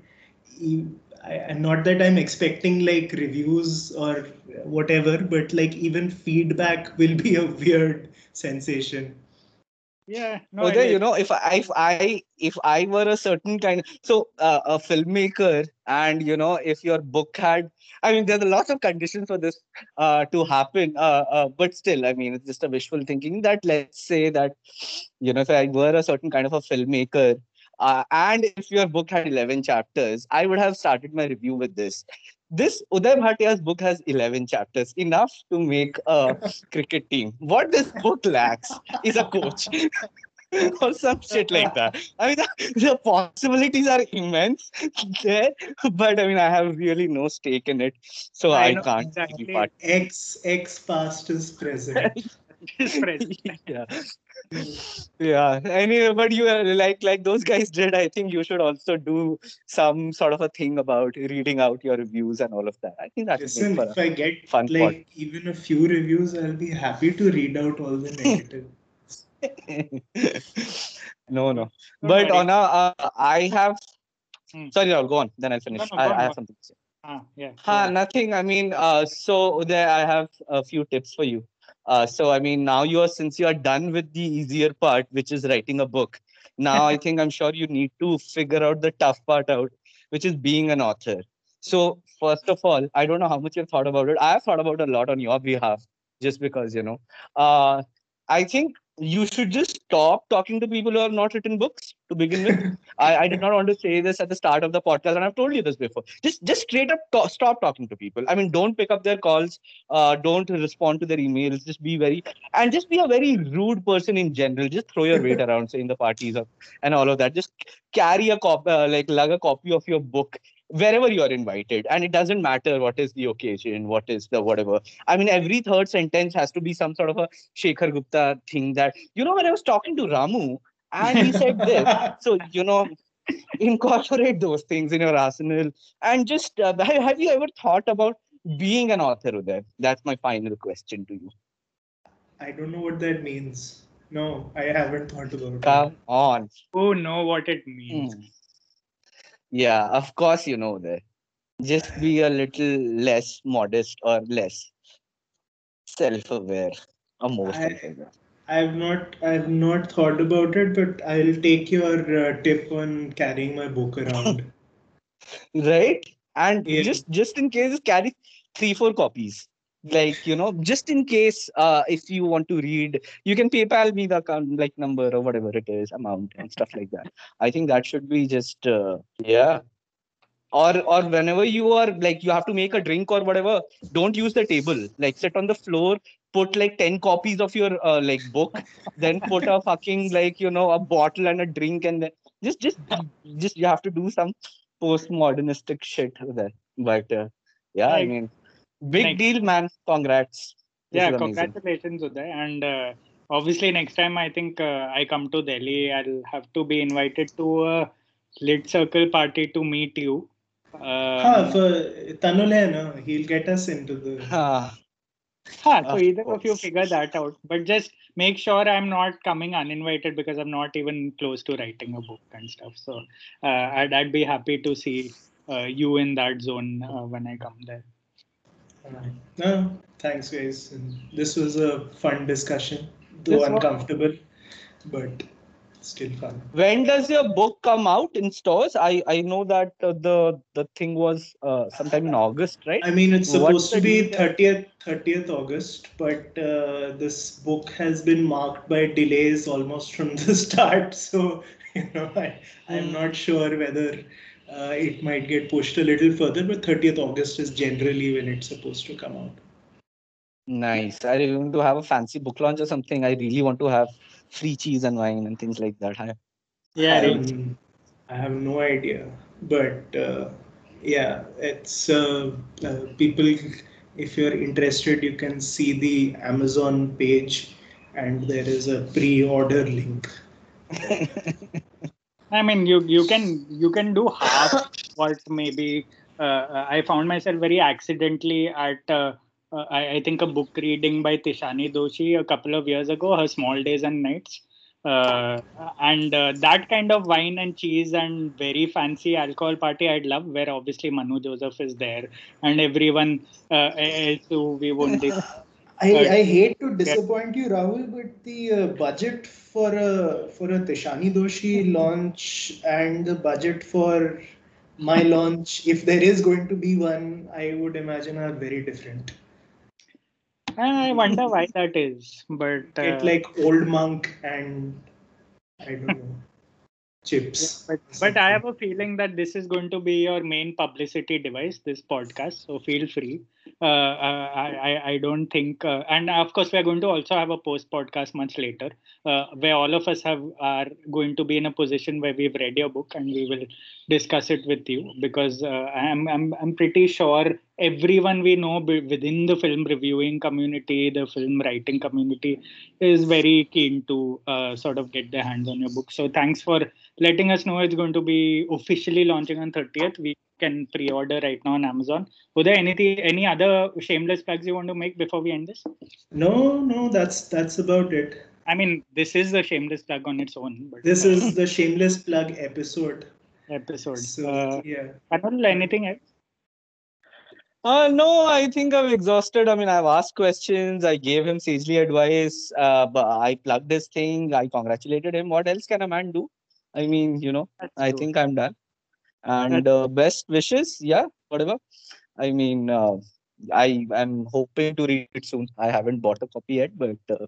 I, and not that I'm expecting like reviews or whatever, but like even feedback will be a weird sensation. yeah no No, I you know, if I if I if I were a certain kind, so uh, a filmmaker, and you know, if your book had, I mean, there's a lot of conditions for this uh, to happen. Uh, uh, but still, I mean, it's just a wishful thinking that let's say that, you know, if I were a certain kind of a filmmaker, uh, and if your book had 11 chapters, I would have started my review with this. This Uday Bhatia's book has 11 chapters, enough to make a cricket team. What this book lacks is a coach. or some shit like that. I mean, the, the possibilities are immense there, but I mean, I have really no stake in it, so I I, know can't exactly. be part. X X past is present. his present. yeah, yeah. Anyway, but you like like those guys did. I think you should also do some sort of a thing about reading out your reviews and all of that. I think that's would Listen, make if for I get fun like even a few reviews, I'll be happy to read out all the negative. no, no. But worry. on a, uh, I have. Hmm. Sorry, Rahul, go on. Then I'll finish. no, go I, on, I have something to say. Ah, yeah. Ha, yeah. nothing. I mean, uh, so there I have a few tips for you. Uh, so I mean, now you are since you are done with the easier part, which is writing a book. Now I think I'm sure you need to figure out the tough part out, which is being an author. So first of all, I don't know how much you've thought about it. I have thought about a lot on your behalf, just because you know. Uh, I think you should just stop talking to people who have not written books to begin with. I, I did not want to say this at the start of the podcast, and I've told you this before. Just just straight up to- stop talking to people. I mean, don't pick up their calls. Uh, don't respond to their emails. Just be very and just be a very rude person in general. Just throw your weight around, say in the parties or, and all of that. Just carry a copy, uh, like lug a copy of your book wherever you are invited, and it doesn't matter what is the occasion, what is the whatever. I mean, every third sentence has to be some sort of a Shekhar Gupta thing that you know when I was talking to Ramu and he said this. So you know, incorporate those things in your arsenal and just uh, have, have you ever thought about being an author Uday? That's my final question to you. I don't know what that means. No, I haven't thought about it. Come on. Who know what it means? Hmm. Yeah, of course you know that. Just be a little less modest or less self-aware or more I- self-aware. I've not I've not thought about it, but I'll take your uh, tip on carrying my book around. right and Yeah. just just in case carry three four copies like you know just in case uh if you want to read you can paypal me the account like number or whatever it is amount and stuff like that. I think that should be just uh, yeah. or or whenever you are like you have to make a drink or whatever don't use the table. Like sit on the floor put like 10 copies of your uh, like book then put a fucking like you know a bottle and a drink and then just just just you have to do some postmodernistic shit there but uh, yeah i Like- mean big like- deal man. Congrats. This yeah is amazing. congratulations uday. And uh, obviously next time i think uh, i come to delhi i'll have to be invited to a lit circle party to meet you. Um, Huh, for Tanul hai na, he'll get us into the. Ah, huh, so of either of you figure that out. But just make sure i'm not coming uninvited because i'm not even close to writing a book and stuff. So uh, I'd, I'd be happy to see uh, you in that zone uh, when i come there No, thanks, guys. And this was a fun discussion, though This was- uncomfortable, but still fun. when does your book come out in stores i i know that uh, the the thing was uh, sometime in august right I mean, it's supposed the to be 30th 30th August, but uh, this book has been marked by delays almost from the start. So you know I, i'm not sure whether uh, it might get pushed a little further but 30th august is generally when it's supposed to come out Nice. I want to have a fancy book launch or something. I really want to have free cheese and wine and things like that. I- Yeah, I, right. I have no idea, but uh, yeah, it's uh, uh, people. If you're interested, you can see the Amazon page, and there is a pre-order link. I mean, you you can you can do half what maybe. Uh, I found myself very accidentally at uh, uh, I, I think a book reading by Tishani Doshi a couple of years ago, her Small Days and Nights, uh, and uh, that kind of wine and cheese and very fancy alcohol party I'd love, where obviously Manu Joseph is there and everyone uh, else who we won't. I, I hate to disappoint you, Rahul, but the uh, budget for a for a Tishani Doshi launch and the budget for my launch, if there is going to be one, I would imagine are very different. I wonder why that is, but uh, Get like Old Monk and I don't know chips. But, but I have a feeling that this is going to be your main publicity device, this podcast. So feel free. Uh, uh, I, I don't think, uh, and of course, we are going to also have a post podcast much later, uh, where all of us have are going to be in a position where we've read your book and we will discuss it with you because uh, I'm I'm I'm pretty sure everyone we know within the film reviewing community, the film writing community, is very keen to uh, sort of get their hands on your book. So thanks for letting us know it's going to be officially launching on 30th. We can pre-order right now on Amazon. Were there anything, any other shameless plugs you want to make before we end this? No, no, that's that's about it. I mean, this is a shameless plug on its own. But This is the shameless plug episode. episode. So Uh, yeah. Anil, anything else? Uh, no, I think I'm exhausted. I mean, I've asked questions. I gave him sagely advice. Uh, but I plugged this thing. I congratulated him. What else can a man do? I mean, you know, That's I true. think I'm done. And uh, best wishes, yeah, whatever. I mean, uh, I am hoping to read it soon. I haven't bought a copy yet, but uh,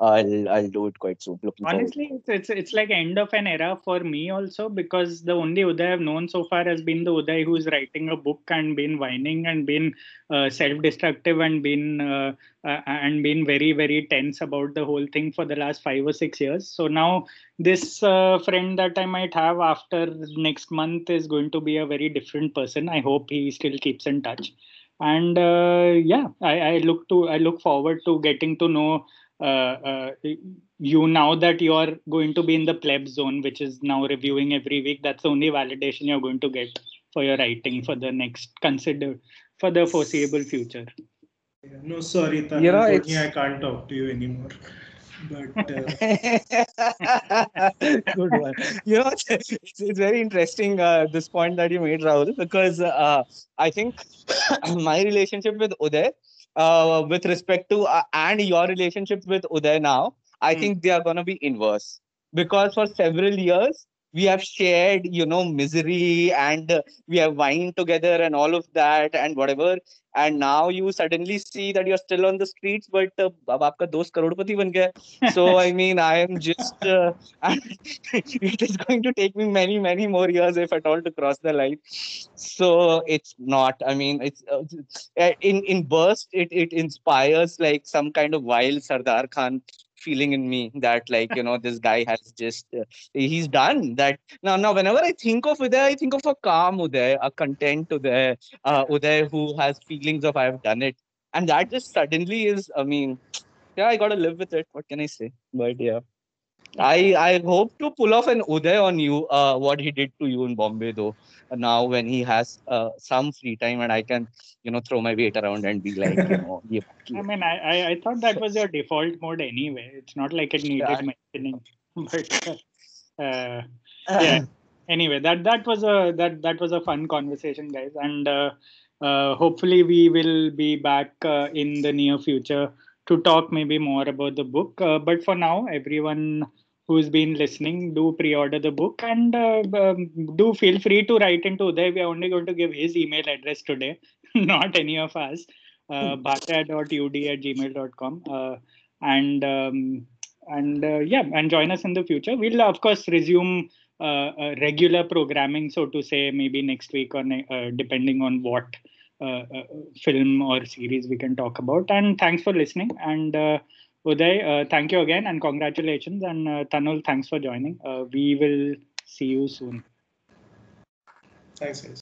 I'll I'll do it quite soon. Looking. Honestly, it's, it's it's like end of an era for me also because the only Uday I've known so far has been the Uday who's writing a book and been whining and been uh, self-destructive and been uh, uh, and been very very tense about the whole thing for the last five or six years. So now this uh, friend that I might have after next month is going to be a very different person. I hope he still keeps in touch. And uh, yeah, I, I look to I look forward to getting to know uh, uh, you now that you are going to be in the pleb zone, which is now reviewing every week. That's the only validation you're going to get for your writing for the next consider for the foreseeable future. No, sorry, Tanu, You know, I can't talk to you anymore. But uh, Good one. You know, it's, it's, very interesting uh, this point that you made, Rahul, because uh, I think my relationship with Uday, uh, with respect to uh, and your relationship with Uday now, I Hmm. think they are gonna be inverse because for several years we have shared you know misery and we have wine together and all of that and whatever. And now you suddenly see that you're still on the streets but uh, so i mean i am just uh, it is going to take me many many more years if at all to cross the line. So it's not i mean it's uh, uh in in burst it it inspires like some kind of wild sardar khan feeling in me that like you know this guy has just uh, he's done that. Now now whenever i think of uday i think of a calm uday a content uday uh, uday who has feelings of i've done it. And that just suddenly is i mean yeah i gotta live with it. What can i say? But yeah I I hope to pull off an Uday on you. Uh, what he did to you in Bombay, though. Now when he has uh, some free time and I can, you know, throw my weight around and be like, you know, yeah, I mean, I, I, I thought that was your default mode anyway. It's not like it needed Yeah. mentioning. But uh, yeah. Anyway, that that was a that that was a fun conversation, guys, and uh, uh, hopefully we will be back uh, in the near future to talk maybe more about the book. Uh, but for now, everyone who's been listening, do pre-order the book and uh, um, do feel free to write into Uday. We are only going to give his email address today, not any of us. Uh, bhatya.ud at gmail.com. Uh, and um, and uh, yeah, and join us in the future. We'll of course resume uh, regular programming, so to say, maybe next week or uh, depending on what Uh, uh, film or series we can talk about. And thanks for listening. And uh, Uday, thank you again and congratulations. And Tanul, thanks for joining. we will see you soon. Thanks, guys.